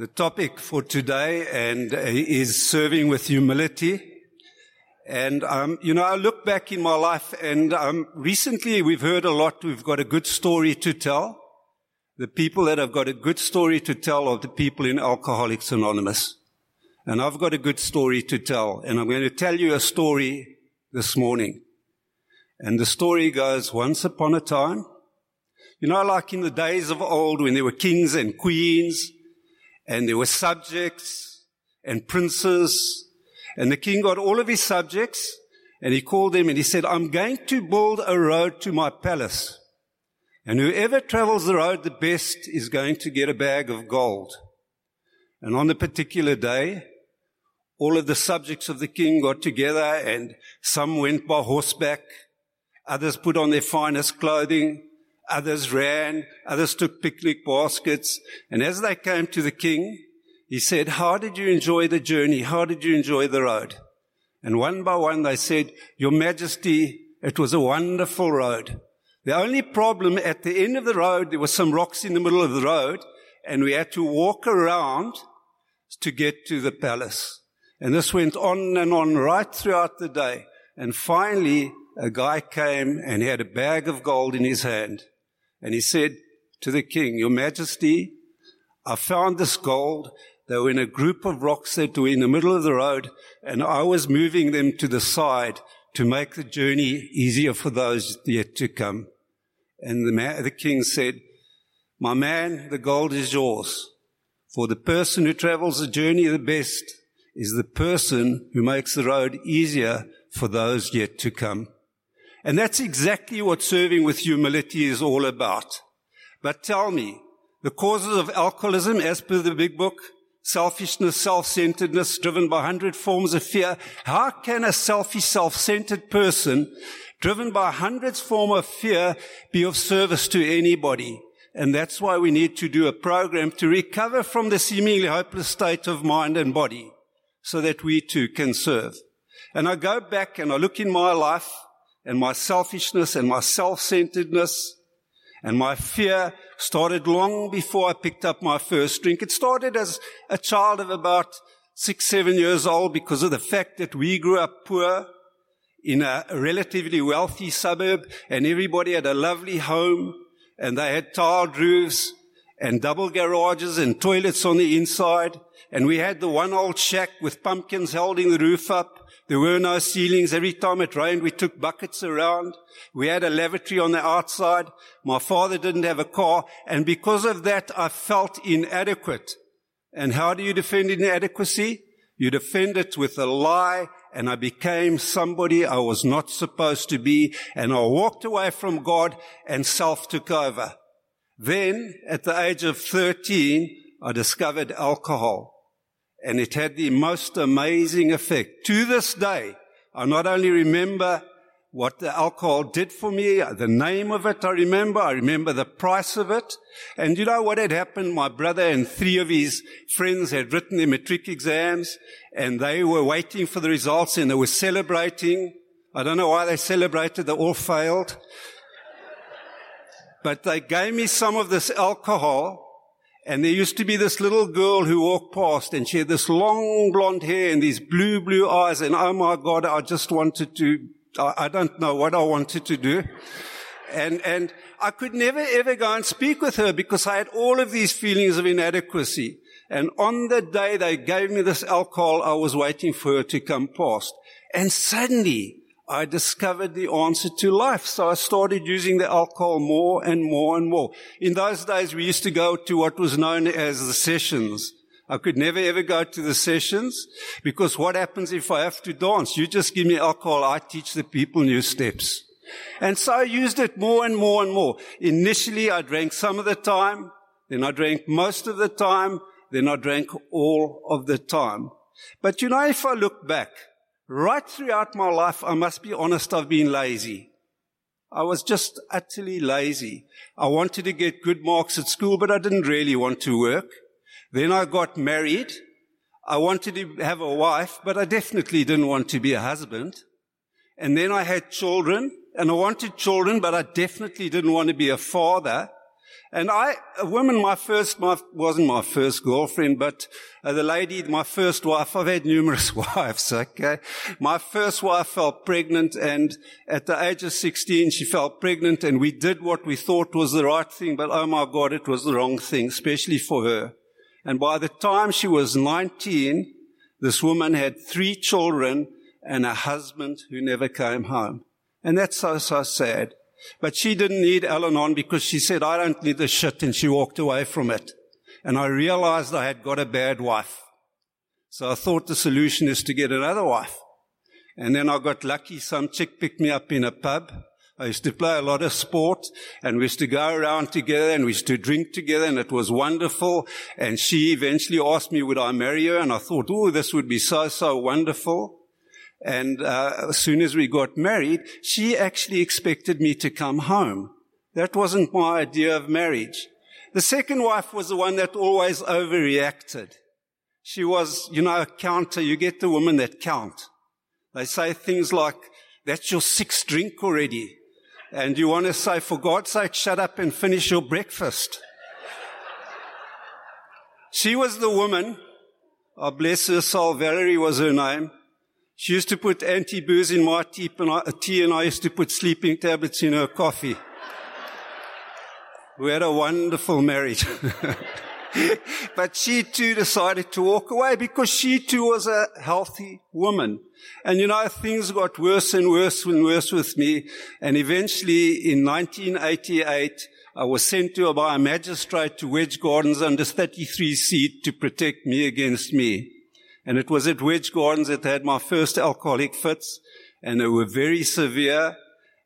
The topic for today and is serving with humility. And, um, you know, I look back in my life and, um, recently we've heard a lot. We've got a good story to tell. The people that have got a good story to tell are the people in Alcoholics Anonymous. And I've got a good story to tell. And I'm going to tell you a story this morning. And the story goes, once upon a time, You know, like in the days of old when there were kings and queens and there were subjects and princes and the king got all of his subjects and he called them and he said, I'm going to build a road to my palace. And whoever travels the road the best is going to get a bag of gold. And on the particular day, all of the subjects of the king got together and some went by horseback. Others put on their finest clothing. Others ran. Others took picnic baskets. And as they came to the king, he said, how did you enjoy the journey? How did you enjoy the road? And one by one they said, Your Majesty, it was a wonderful road. The only problem at the end of the road, there were some rocks in the middle of the road, and we had to walk around to get to the palace. And this went on and on right throughout the day. And finally, a guy came and he had a bag of gold in his hand. And he said to the king, Your Majesty, I found this gold they were in a group of rocks that were in the middle of the road, and I was moving them to the side to make the journey easier for those yet to come. And the, the king said, My man, the gold is yours. For the person who travels the journey the best is the person who makes the road easier for those yet to come. And that's exactly what serving with humility is all about. But tell me, the causes of alcoholism, as per the big book, selfishness, self-centeredness, driven by hundred forms of fear. How can a selfish, self-centered person, driven by hundreds form of fear, be of service to anybody? And that's why we need to do a program to recover from the seemingly hopeless state of mind and body so that we too can serve. And I go back and I look in my life and my selfishness and my self-centeredness and my fear started long before I picked up my first drink. It started as a child of about six, seven years old because of the fact that we grew up poor in a relatively wealthy suburb and everybody had a lovely home and they had tiled roofs and double garages and toilets on the inside. And we had the one old shack with pumpkins holding the roof up. There were no ceilings. Every time it rained, we took buckets around. We had a lavatory on the outside. My father didn't have a car. And because of that, I felt inadequate. And how do you defend inadequacy? You defend it with a lie. And I became somebody I was not supposed to be. And I walked away from God and self took over. Then at the age of 13, I discovered alcohol and it had the most amazing effect. To this day, I not only remember what the alcohol did for me, uh, the name of it I remember, I remember the price of it. And you know what had happened? My brother and three of his friends had written their matric exams and they were waiting for the results and they were celebrating. I don't know why they celebrated, they all failed. But they gave me some of this alcohol and there used to be this little girl who walked past and she had this long blonde hair and these blue, blue eyes. And oh my God, I just wanted to, I don't know what I wanted to do. And, and I could never ever go and speak with her because I had all of these feelings of inadequacy. And on the day they gave me this alcohol, I was waiting for her to come past. And suddenly I discovered the answer to life. So I started using the alcohol more and more and more. In those days, we used to go to what was known as the sessions. I could never ever go to the sessions because what happens if I have to dance? You just give me alcohol. I teach the people new steps. And so I used it more and more and more. Initially, I drank some of the time. Then I drank most of the time. Then I drank all of the time. But you know, if I look back, Right throughout my life, I must be honest, I've been lazy. I was just utterly lazy. I wanted to get good marks at school, but I didn't really want to work. Then I got married. I wanted to have a wife, but I definitely didn't want to be a husband. And then I had children, and I wanted children, but I definitely didn't want to be a father. And I, a woman, my first, my, wasn't my first girlfriend, but uh, the lady, my first wife, I've had numerous wives, okay? My first wife fell pregnant and at the age of 16, she fell pregnant and we did what we thought was the right thing, but oh my God, it was the wrong thing, especially for her. And by the time she was 19, this woman had three children and a husband who never came home. And that's so, so sad. But she didn't need Al-Anon because she said, I don't need the shit, and she walked away from it. And I realized I had got a bad wife. So I thought the solution is to get another wife. And then I got lucky. Some chick picked me up in a pub. I used to play a lot of sport and we used to go around together and we used to drink together and it was wonderful. And she eventually asked me, would I marry her? And I thought, oh, this would be so, so wonderful. And uh, as soon as we got married, she actually expected me to come home. That wasn't my idea of marriage. The second wife was the one that always overreacted. She was, you know, a counter. You get the women that count. They say things like, that's your sixth drink already. And you want to say, for God's sake, shut up and finish your breakfast. she was the woman, oh bless her soul, Valerie was her name. She used to put Antabuse in my tea and, I, tea and I used to put sleeping tablets in her coffee. we had a wonderful marriage. but she too decided to walk away because she too was a healthy woman. And you know, things got worse and worse and worse with me. And eventually in 1988, I was sent to by a magistrate to Wedge Gardens under 33 seat to protect me against me. And it was at Wedge Gardens that I had my first alcoholic fits and they were very severe.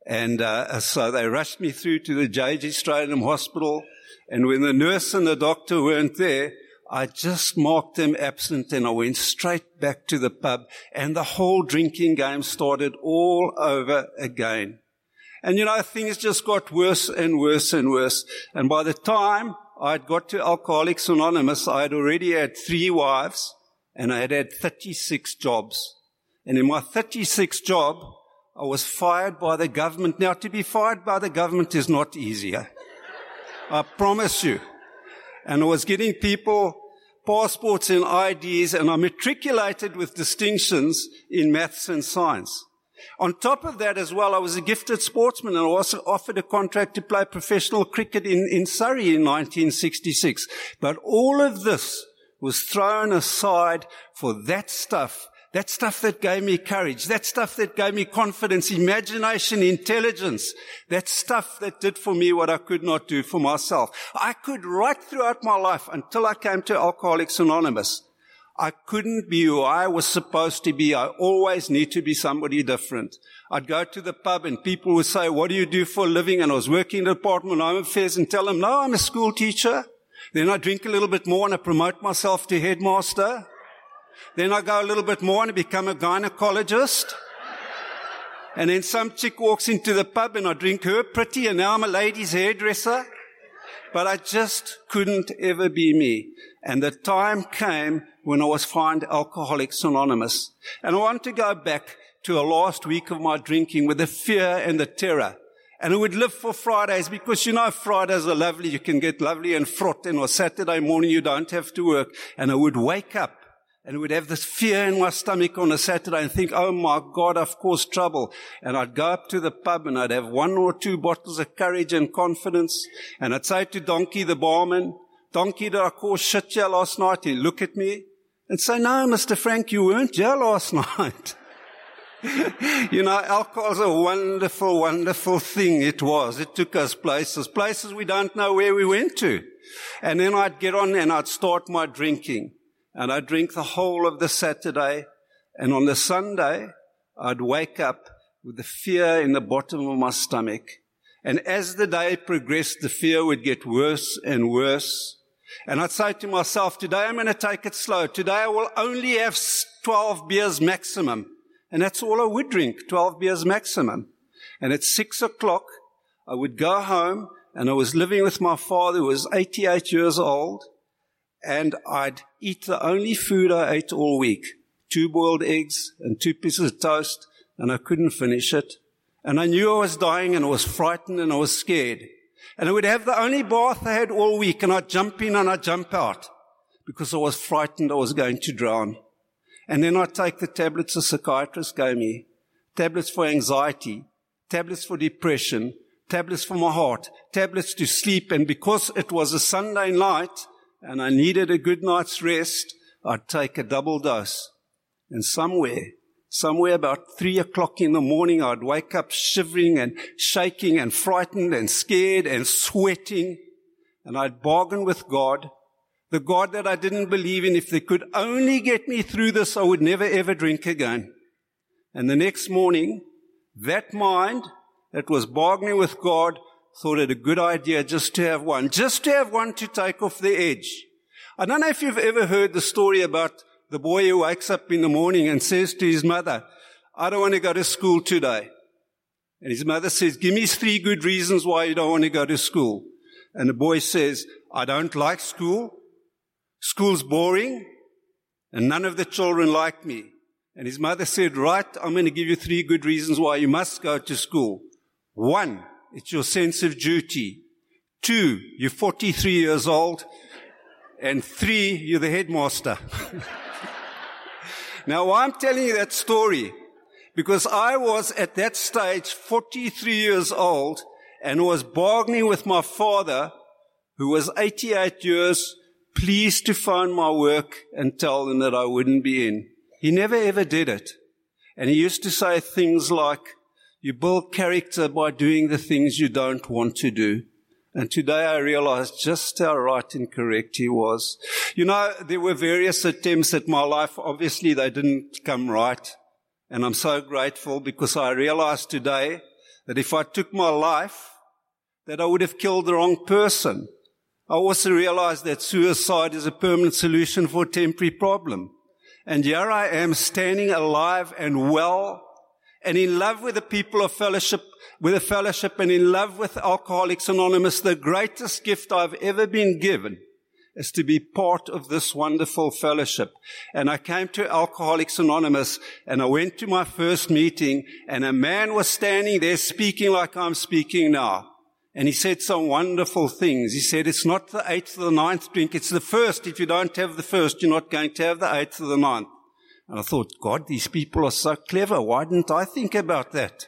And uh, so they rushed me through to the J.G. Strydom Hospital. And when the nurse and the doctor weren't there, I just marked them absent and I went straight back to the pub and the whole drinking game started all over again. And you know, things just got worse and worse and worse. And by the time I'd got to Alcoholics Anonymous, I had already had three wives and I had had 36 jobs. And in my 36th job, I was fired by the government. Now, to be fired by the government is not easier. I promise you. And I was getting people passports and IDs, and I matriculated with distinctions in maths and science. On top of that as well, I was a gifted sportsman and I was offered a contract to play professional cricket in, in Surrey in 1966. But all of this was thrown aside for that stuff that stuff that gave me courage. That stuff that gave me confidence, imagination, intelligence. That stuff that did for me what I could not do for myself. I could right throughout my life until I came to Alcoholics Anonymous. I couldn't be who I was supposed to be. I always need to be somebody different. I'd go to the pub and people would say, what do you do for a living? And I was working in the Department of Home Affairs and tell them, no, I'm a school teacher. Then I drink a little bit more and I promote myself to headmaster. Then I go a little bit more and I become a gynecologist. And then some chick walks into the pub and I drink her pretty and now I'm a lady's hairdresser. But I just couldn't ever be me. And the time came when I was fined Alcoholics Anonymous. And I want to go back to a last week of my drinking with the fear and the terror. And I would live for Fridays because you know Fridays are lovely. You can get lovely and fraught and on Saturday morning you don't have to work. And I would wake up and would have this fear in my stomach on a Saturday and think, oh my God, I've caused trouble. And I'd go up to the pub and I'd have one or two bottles of courage and confidence. And I'd say to Donkey, the barman, Donkey, did I cause shit here last night? He'd look at me and say, no, Mr. Frank, you weren't here last night. you know, alcohol's a wonderful, wonderful thing. It was. It took us places, places we don't know where we went to. And then I'd get on and I'd start my drinking and I'd drink the whole of the Saturday. And on the Sunday, I'd wake up with the fear in the bottom of my stomach. And as the day progressed, the fear would get worse and worse. And I'd say to myself, today I'm going to take it slow. Today I will only have 12 beers maximum. And that's all I would drink, 12 beers maximum. And at six o'clock, I would go home and I was living with my father who was 88 years old and I'd eat the only food I ate all week. Two boiled eggs and two pieces of toast, and I couldn't finish it. And I knew I was dying and I was frightened and I was scared. And I would have the only bath I had all week and I'd jump in and I'd jump out because I was frightened I was going to drown. And then I'd take the tablets a psychiatrist gave me. Tablets for anxiety, tablets for depression, tablets for my heart, tablets to sleep. And because it was a Sunday night, and I needed a good night's rest, I'd take a double dose. And somewhere, somewhere about three o'clock in the morning, I'd wake up shivering and shaking and frightened and scared and sweating. And I'd bargain with God, the God that I didn't believe in. If they could only get me through this, I would never ever drink again. And the next morning, that mind that was bargaining with God thought it a good idea just to have one, just to have one to take off the edge. I don't know if you've ever heard the story about the boy who wakes up in the morning and says to his mother, I don't want to go to school today. And his mother says, give me three good reasons why you don't want to go to school. And the boy says, I don't like school. School's boring and none of the children like me. And his mother said, right, I'm going to give you three good reasons why you must go to school. One, it's your sense of duty. Two, you're 43 years old. And three, you're the headmaster. Now I'm telling you that story because I was at that stage 43 years old and was bargaining with my father who was 88 years pleased to phone my work and tell them that I wouldn't be in. He never ever did it. And he used to say things like, you build character by doing the things you don't want to do. And today I realized just how right and correct he was. You know, there were various attempts at my life. Obviously they didn't come right. And I'm so grateful because I realized today that if I took my life, that I would have killed the wrong person. I also realized that suicide is a permanent solution for a temporary problem. And here I am standing alive and well and in love with the people of fellowship, with the fellowship and in love with Alcoholics Anonymous, the greatest gift I've ever been given is to be part of this wonderful fellowship. And I came to Alcoholics Anonymous and I went to my first meeting and a man was standing there speaking like I'm speaking now. And he said some wonderful things. He said, it's not the eighth or the ninth drink, it's the first. If you don't have the first, you're not going to have the eighth or the ninth. And I thought, God, these people are so clever. Why didn't I think about that?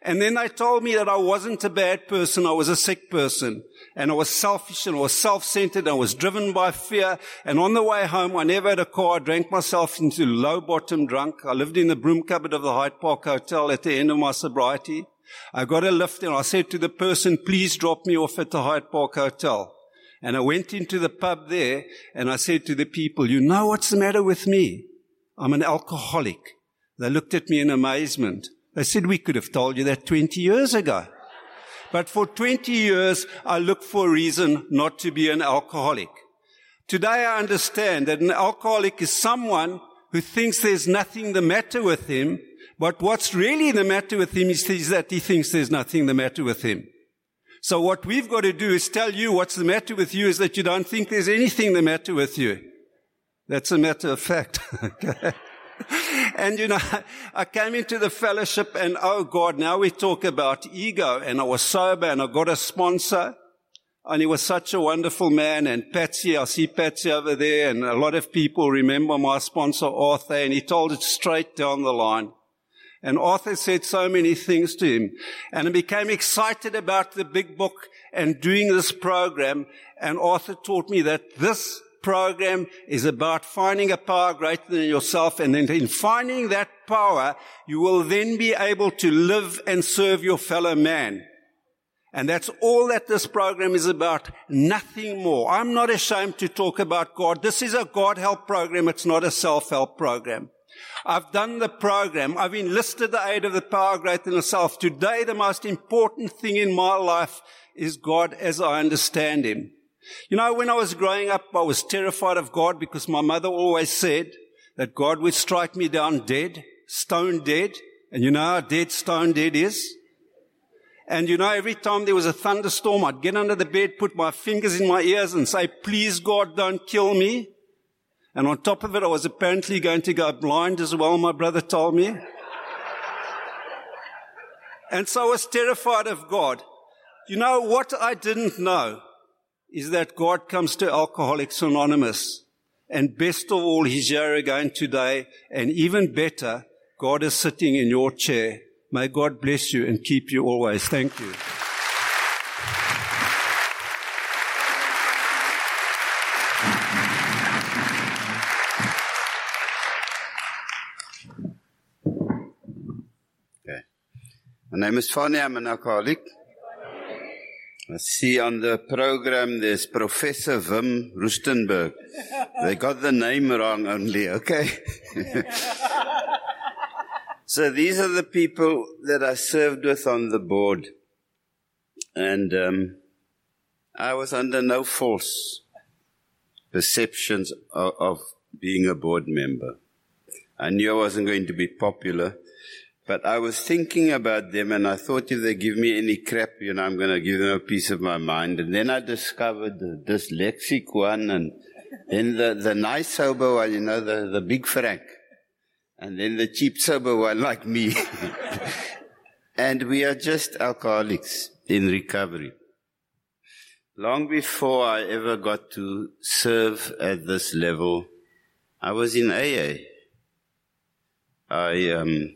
And then they told me that I wasn't a bad person. I was a sick person. And I was selfish and I was self-centered. and I was driven by fear. And on the way home, I never had a car. I drank myself into low bottom drunk. I lived in the broom cupboard of the Hyde Park Hotel at the end of my sobriety. I got a lift and I said to the person, please drop me off at the Hyde Park Hotel. And I went into the pub there and I said to the people, you know what's the matter with me? I'm an alcoholic. They looked at me in amazement. They said, we could have told you that 20 years ago. But for 20 years, I looked for a reason not to be an alcoholic. Today I understand that an alcoholic is someone who thinks there's nothing the matter with him, but what's really the matter with him is that he thinks there's nothing the matter with him. So what we've got to do is tell you what's the matter with you is that you don't think there's anything the matter with you. That's a matter of fact. and you know, I came into the fellowship and oh God, now we talk about ego and I was sober and I got a sponsor and he was such a wonderful man and Patsy, I see Patsy over there and a lot of people remember my sponsor Arthur and he told it straight down the line. And Arthur said so many things to him and I became excited about the big book and doing this program and Arthur taught me that this program is about finding a power greater than yourself. And then in finding that power, you will then be able to live and serve your fellow man. And that's all that this program is about. Nothing more. I'm not ashamed to talk about God. This is a God help program. It's not a self help program. I've done the program. I've enlisted the aid of the power greater than yourself. Today, the most important thing in my life is God as I understand Him. You know, when I was growing up, I was terrified of God because my mother always said that God would strike me down dead, stone dead. And you know how dead stone dead is? And you know, every time there was a thunderstorm, I'd get under the bed, put my fingers in my ears and say, please God, don't kill me. And on top of it, I was apparently going to go blind as well, my brother told me. and so I was terrified of God. You know what I didn't know is that God comes to Alcoholics Anonymous. And best of all, He's here again today. And even better, God is sitting in your chair. May God bless you and keep you always. Thank you. My name is Fanny. I'm an alcoholic. I see on the program there's Professor Wim Rustenburg. They got the name wrong only, okay? so these are the people that I served with on the board. And um, I was under no false perceptions of, of being a board member. I knew I wasn't going to be popular. But I was thinking about them and I thought if they give me any crap, you know, I'm going to give them a piece of my mind. And then I discovered the dyslexic one and then the, the nice sober one, you know, the, the big Frank. And then the cheap sober one like me. and we are just alcoholics in recovery. Long before I ever got to serve at this level, I was in AA. I, um,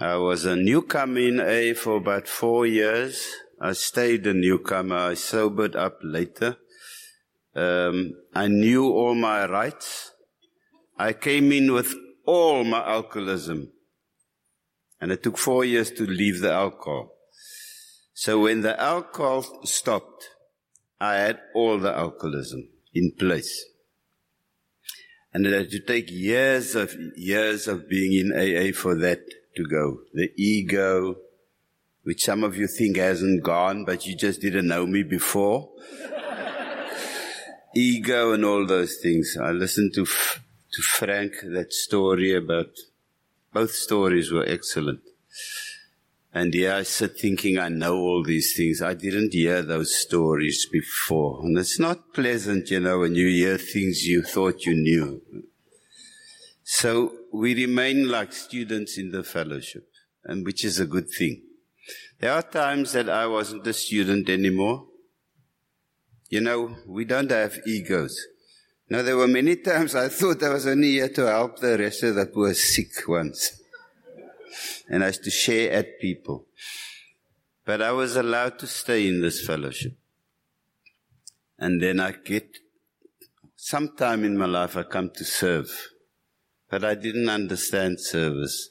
I was a newcomer in A for about four years. I stayed a newcomer. I sobered up later. Um, I knew all my rights. I came in with all my alcoholism. And it took four years to leave the alcohol. So when the alcohol stopped, I had all the alcoholism in place. And it had to take years of years of being in AA for that to go. The ego, which some of you think hasn't gone, but you just didn't know me before. ego and all those things. I listened to, to Frank, that story about, both stories were excellent. And here I sit thinking I know all these things. I didn't hear those stories before. And it's not pleasant, you know, when you hear things you thought you knew. So we remain like students in the fellowship, and which is a good thing. There are times that I wasn't a student anymore. You know, we don't have egos. Now, there were many times I thought I was only here to help the rest of the poor sick ones. And I used to share at people. But I was allowed to stay in this fellowship. And then I get, sometime in my life I come to serve but I didn't understand service.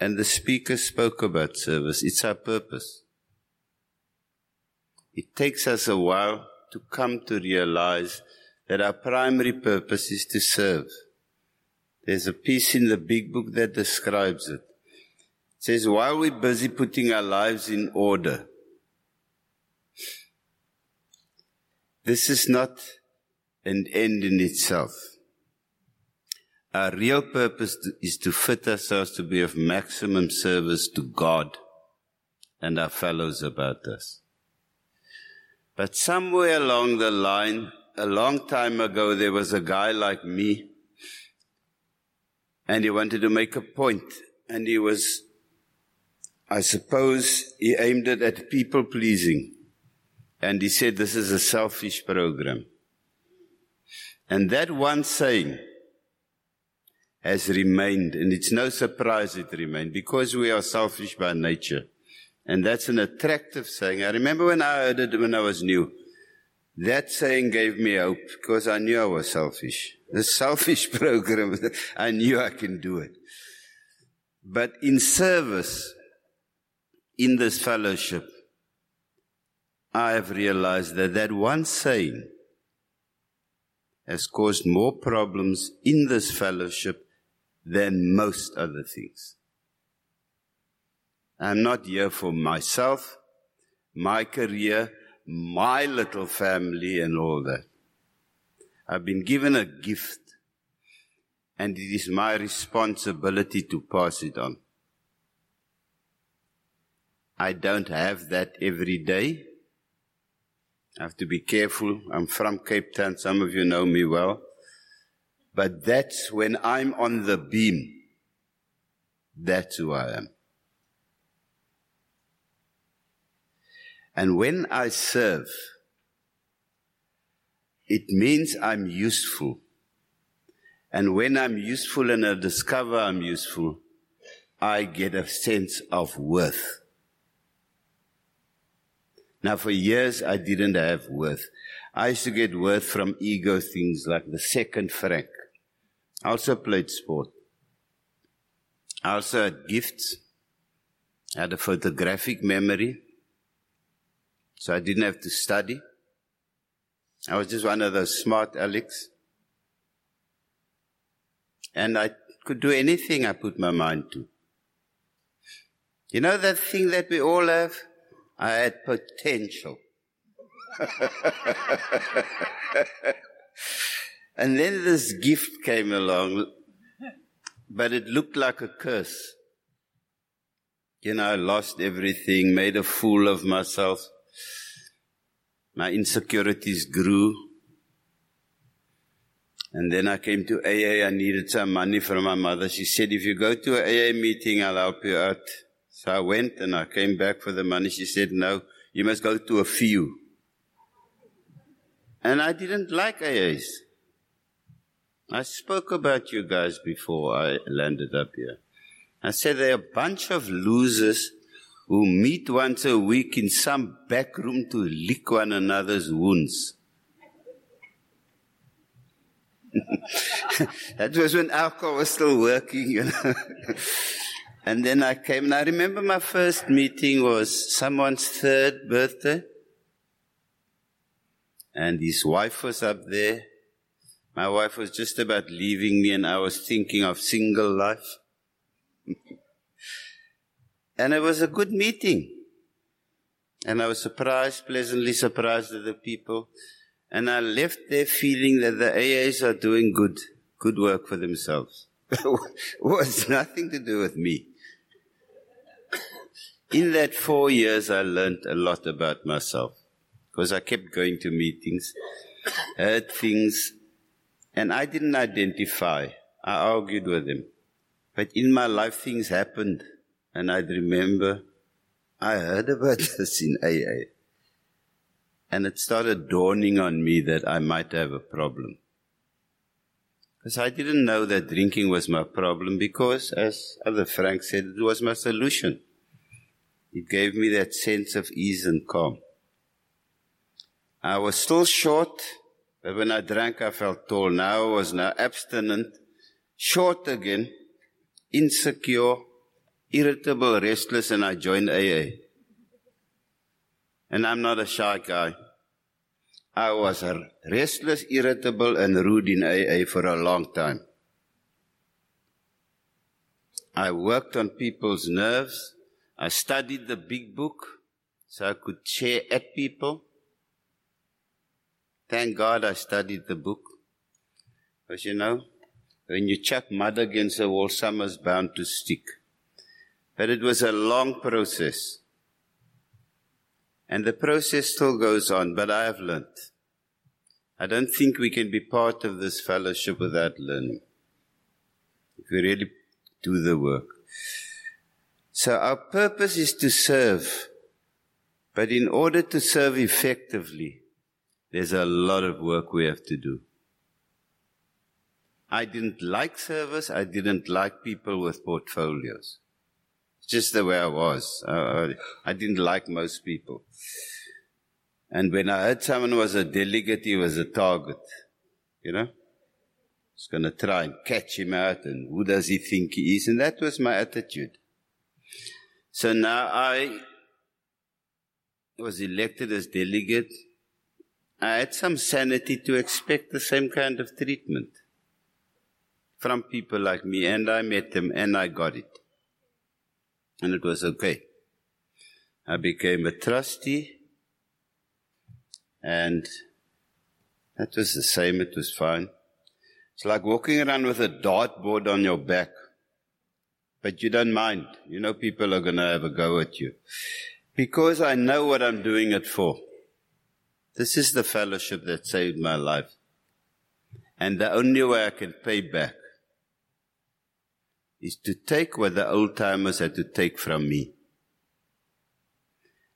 And the speaker spoke about service. It's our purpose. It takes us a while to come to realize that our primary purpose is to serve. There's a piece in the big book that describes it. It says, while we're busy putting our lives in order, this is not an end in itself. Our real purpose is to fit ourselves to be of maximum service to God and our fellows about us. But somewhere along the line, a long time ago, there was a guy like me, and he wanted to make a point, and he was, I suppose, he aimed it at people pleasing. And he said, this is a selfish program. And that one saying, has remained, and it's no surprise it remained, because we are selfish by nature. And that's an attractive saying. I remember when I heard it when I was new. That saying gave me hope because I knew I was selfish. The selfish program, I knew I can do it. But in service, in this fellowship, I have realized that that one saying has caused more problems in this fellowship than most other things. I'm not here for myself, my career, my little family and all that. I've been given a gift and it is my responsibility to pass it on. I don't have that every day. I have to be careful. I'm from Cape Town. Some of you know me well. But that's when I'm on the beam. That's who I am. And when I serve, it means I'm useful. And when I'm useful and I discover I'm useful, I get a sense of worth. Now for years I didn't have worth. I used to get worth from ego things like the second Frank. I also played sport. I also had gifts. I had a photographic memory, so I didn't have to study. I was just one of those smart Alex. And I could do anything I put my mind to. You know that thing that we all have? I had potential. and then this gift came along, but it looked like a curse. You know, I lost everything, made a fool of myself. My insecurities grew. And then I came to AA. I needed some money from my mother. She said, if you go to an AA meeting, I'll help you out. So I went and I came back for the money. She said, no, you must go to a few. And I didn't like AAs. I spoke about you guys before I landed up here. I said they're a bunch of losers who meet once a week in some back room to lick one another's wounds. that was when alcohol was still working, you know. and then I came, and I remember my first meeting was someone's third birthday. And his wife was up there. My wife was just about leaving me, and I was thinking of single life. and it was a good meeting. And I was surprised, pleasantly surprised at the people. And I left there feeling that the AAs are doing good, good work for themselves. was nothing to do with me. In that four years, I learned a lot about myself because I kept going to meetings, heard things, and I didn't identify. I argued with him. But in my life, things happened, and I'd remember I heard about this in AA. And it started dawning on me that I might have a problem. Because I didn't know that drinking was my problem because, as other Frank said, it was my solution. It gave me that sense of ease and calm. I was still short, but when I drank, I felt tall. Now I was now abstinent, short again, insecure, irritable, restless, and I joined AA. And I'm not a shy guy. I was a restless, irritable, and rude in AA for a long time. I worked on people's nerves. I studied the big book so I could share at people. Thank God I studied the book. Because you know, when you chuck mud against a wall, summer's bound to stick. But it was a long process. And the process still goes on, but I have learned. I don't think we can be part of this fellowship without learning. If we really do the work. So our purpose is to serve. But in order to serve effectively, there's a lot of work we have to do. I didn't like service. I didn't like people with portfolios. It's just the way I was. I didn't like most people. And when I heard someone was a delegate, he was a target. You know? I was going to try and catch him out and who does he think he is? And that was my attitude. So now I was elected as delegate. Uh, I had some sanity to expect the same kind of treatment from people like me, and I met them and I got it. And it was okay. I became a trustee, and that was the same, it was fine. It's like walking around with a dartboard on your back, but you don't mind. You know people are going to have a go at you. Because I know what I'm doing it for. This is the fellowship that saved my life. And the only way I can pay back is to take what the old timers had to take from me.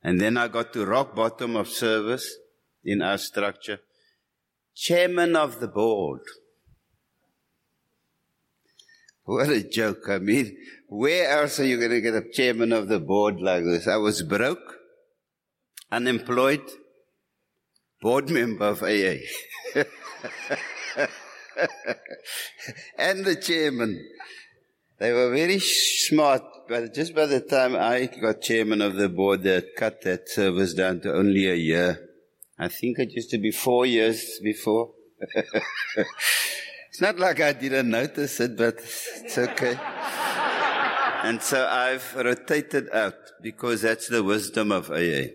And then I got to rock bottom of service in our structure. Chairman of the board. What a joke. I mean, where else are you going to get a chairman of the board like this? I was broke, unemployed, board member of AA. and the chairman. They were very smart but just by the time I got chairman of the board, they cut that service down to only a year. I think it used to be four years before. it's not like I didn't notice it, but it's okay. and so I've rotated out because that's the wisdom of AA.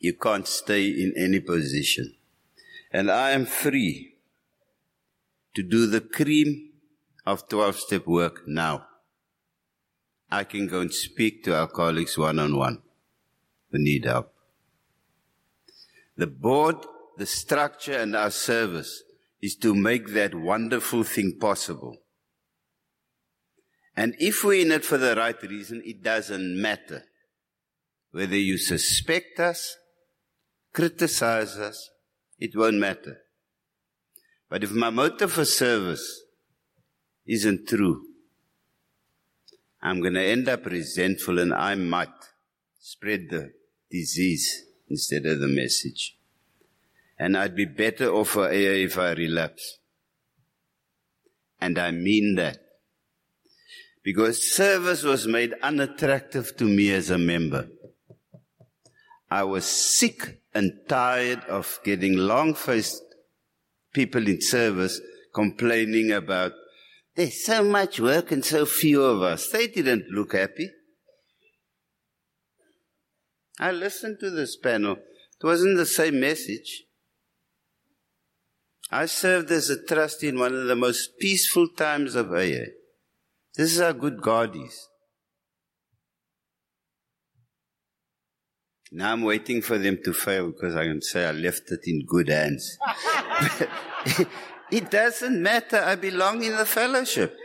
You can't stay in any position. And I am free to do the cream of 12 step work now. I can go and speak to our colleagues one on one who need help. The board, the structure and our service is to make that wonderful thing possible. And if we're in it for the right reason, it doesn't matter whether you suspect us, criticize us, it won't matter. But if my motive for service isn't true, I'm going to end up resentful and I might spread the disease instead of the message. And I'd be better off if I relapse. And I mean that. Because service was made unattractive to me as a member. I was sick and tired of getting long-faced people in service complaining about there's so much work and so few of us. They didn't look happy. I listened to this panel. It wasn't the same message. I served as a trustee in one of the most peaceful times of AA. This is how good God is. Now I'm waiting for them to fail because I can say I left it in good hands. it doesn't matter. I belong in the fellowship.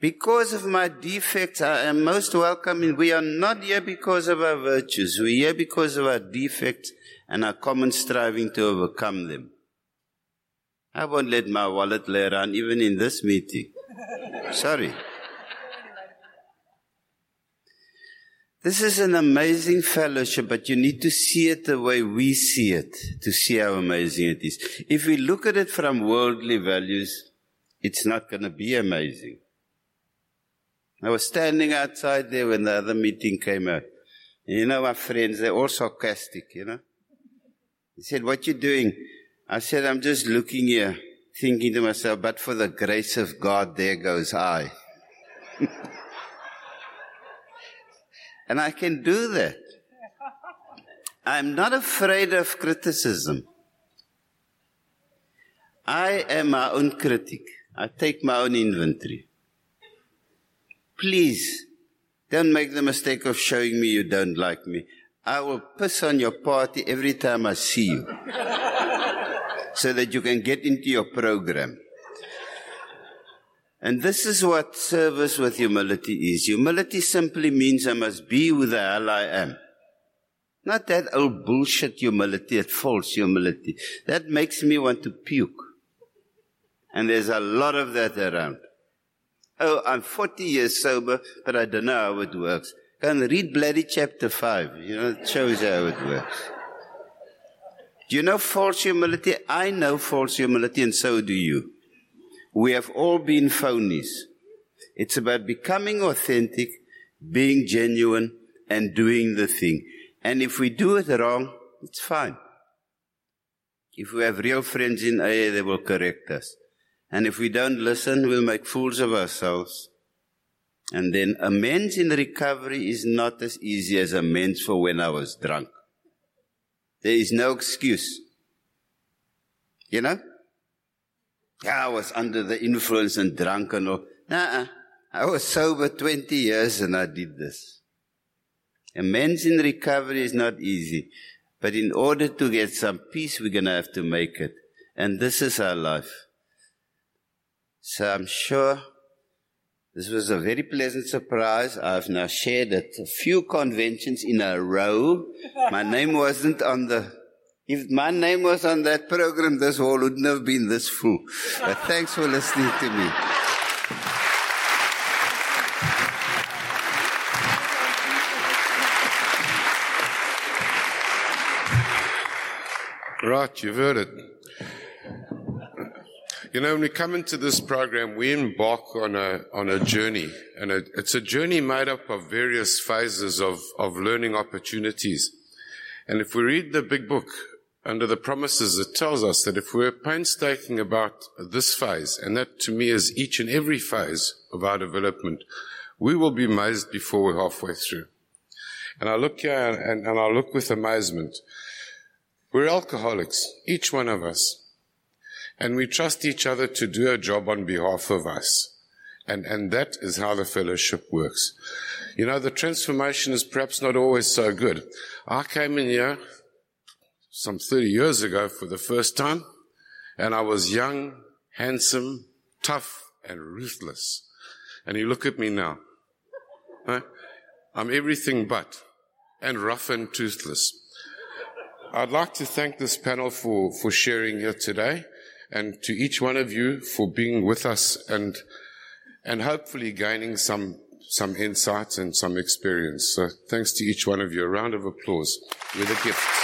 Because of my defects, I am most welcome. And we are not here because of our virtues. We're here because of our defects and our common striving to overcome them. I won't let my wallet lay around even in this meeting. Sorry. This is an amazing fellowship, but you need to see it the way we see it to see how amazing it is. If we look at it from worldly values, it's not going to be amazing. I was standing outside there when the other meeting came out. You know, my friends, they're all sarcastic, you know. He said, what you doing? I said, I'm just looking here, thinking to myself, but for the grace of God, there goes I. And I can do that. I'm not afraid of criticism. I am my own critic. I take my own inventory. Please, don't make the mistake of showing me you don't like me. I will piss on your party every time I see you. so that you can get into your program. And this is what service with humility is. Humility simply means I must be who the hell I am. Not that old bullshit humility, that false humility. That makes me want to puke. And there's a lot of that around. Oh, I'm 40 years sober, but I don't know how it works. Can read bloody chapter 5. You know, it shows how it works. Do you know false humility? I know false humility and so do you. We have all been phonies. It's about becoming authentic, being genuine, and doing the thing. And if we do it wrong, it's fine. If we have real friends in AA, they will correct us. And if we don't listen, we'll make fools of ourselves. And then amends in recovery is not as easy as amends for when I was drunk. There is no excuse. You know? Yeah, I was under the influence and drunk and all. I was sober 20 years and I did this. Amends in recovery is not easy. But in order to get some peace, we're going to have to make it. And this is our life. So I'm sure this was a very pleasant surprise. I've now shared at a few conventions in a row. My name wasn't on the if my name was on that program, this hall wouldn't have been this full. But thanks for listening to me. Right, you've heard it. You know, when we come into this program, we embark on a, on a journey, and a, it's a journey made up of various phases of, of learning opportunities. And if we read the big book, under the promises, it tells us that if we're painstaking about this phase, and that to me is each and every phase of our development, we will be amazed before we're halfway through. And I look here and, and I look with amazement. We're alcoholics, each one of us. And we trust each other to do a job on behalf of us. And, and that is how the fellowship works. You know, the transformation is perhaps not always so good. I came in here some 30 years ago for the first time, and I was young, handsome, tough, and ruthless. And you look at me now. Huh? I'm everything but, and rough and toothless. I'd like to thank this panel for, for sharing here today, and to each one of you for being with us and, and hopefully gaining some, some insights and some experience. So thanks to each one of you. A round of applause. You're the gift.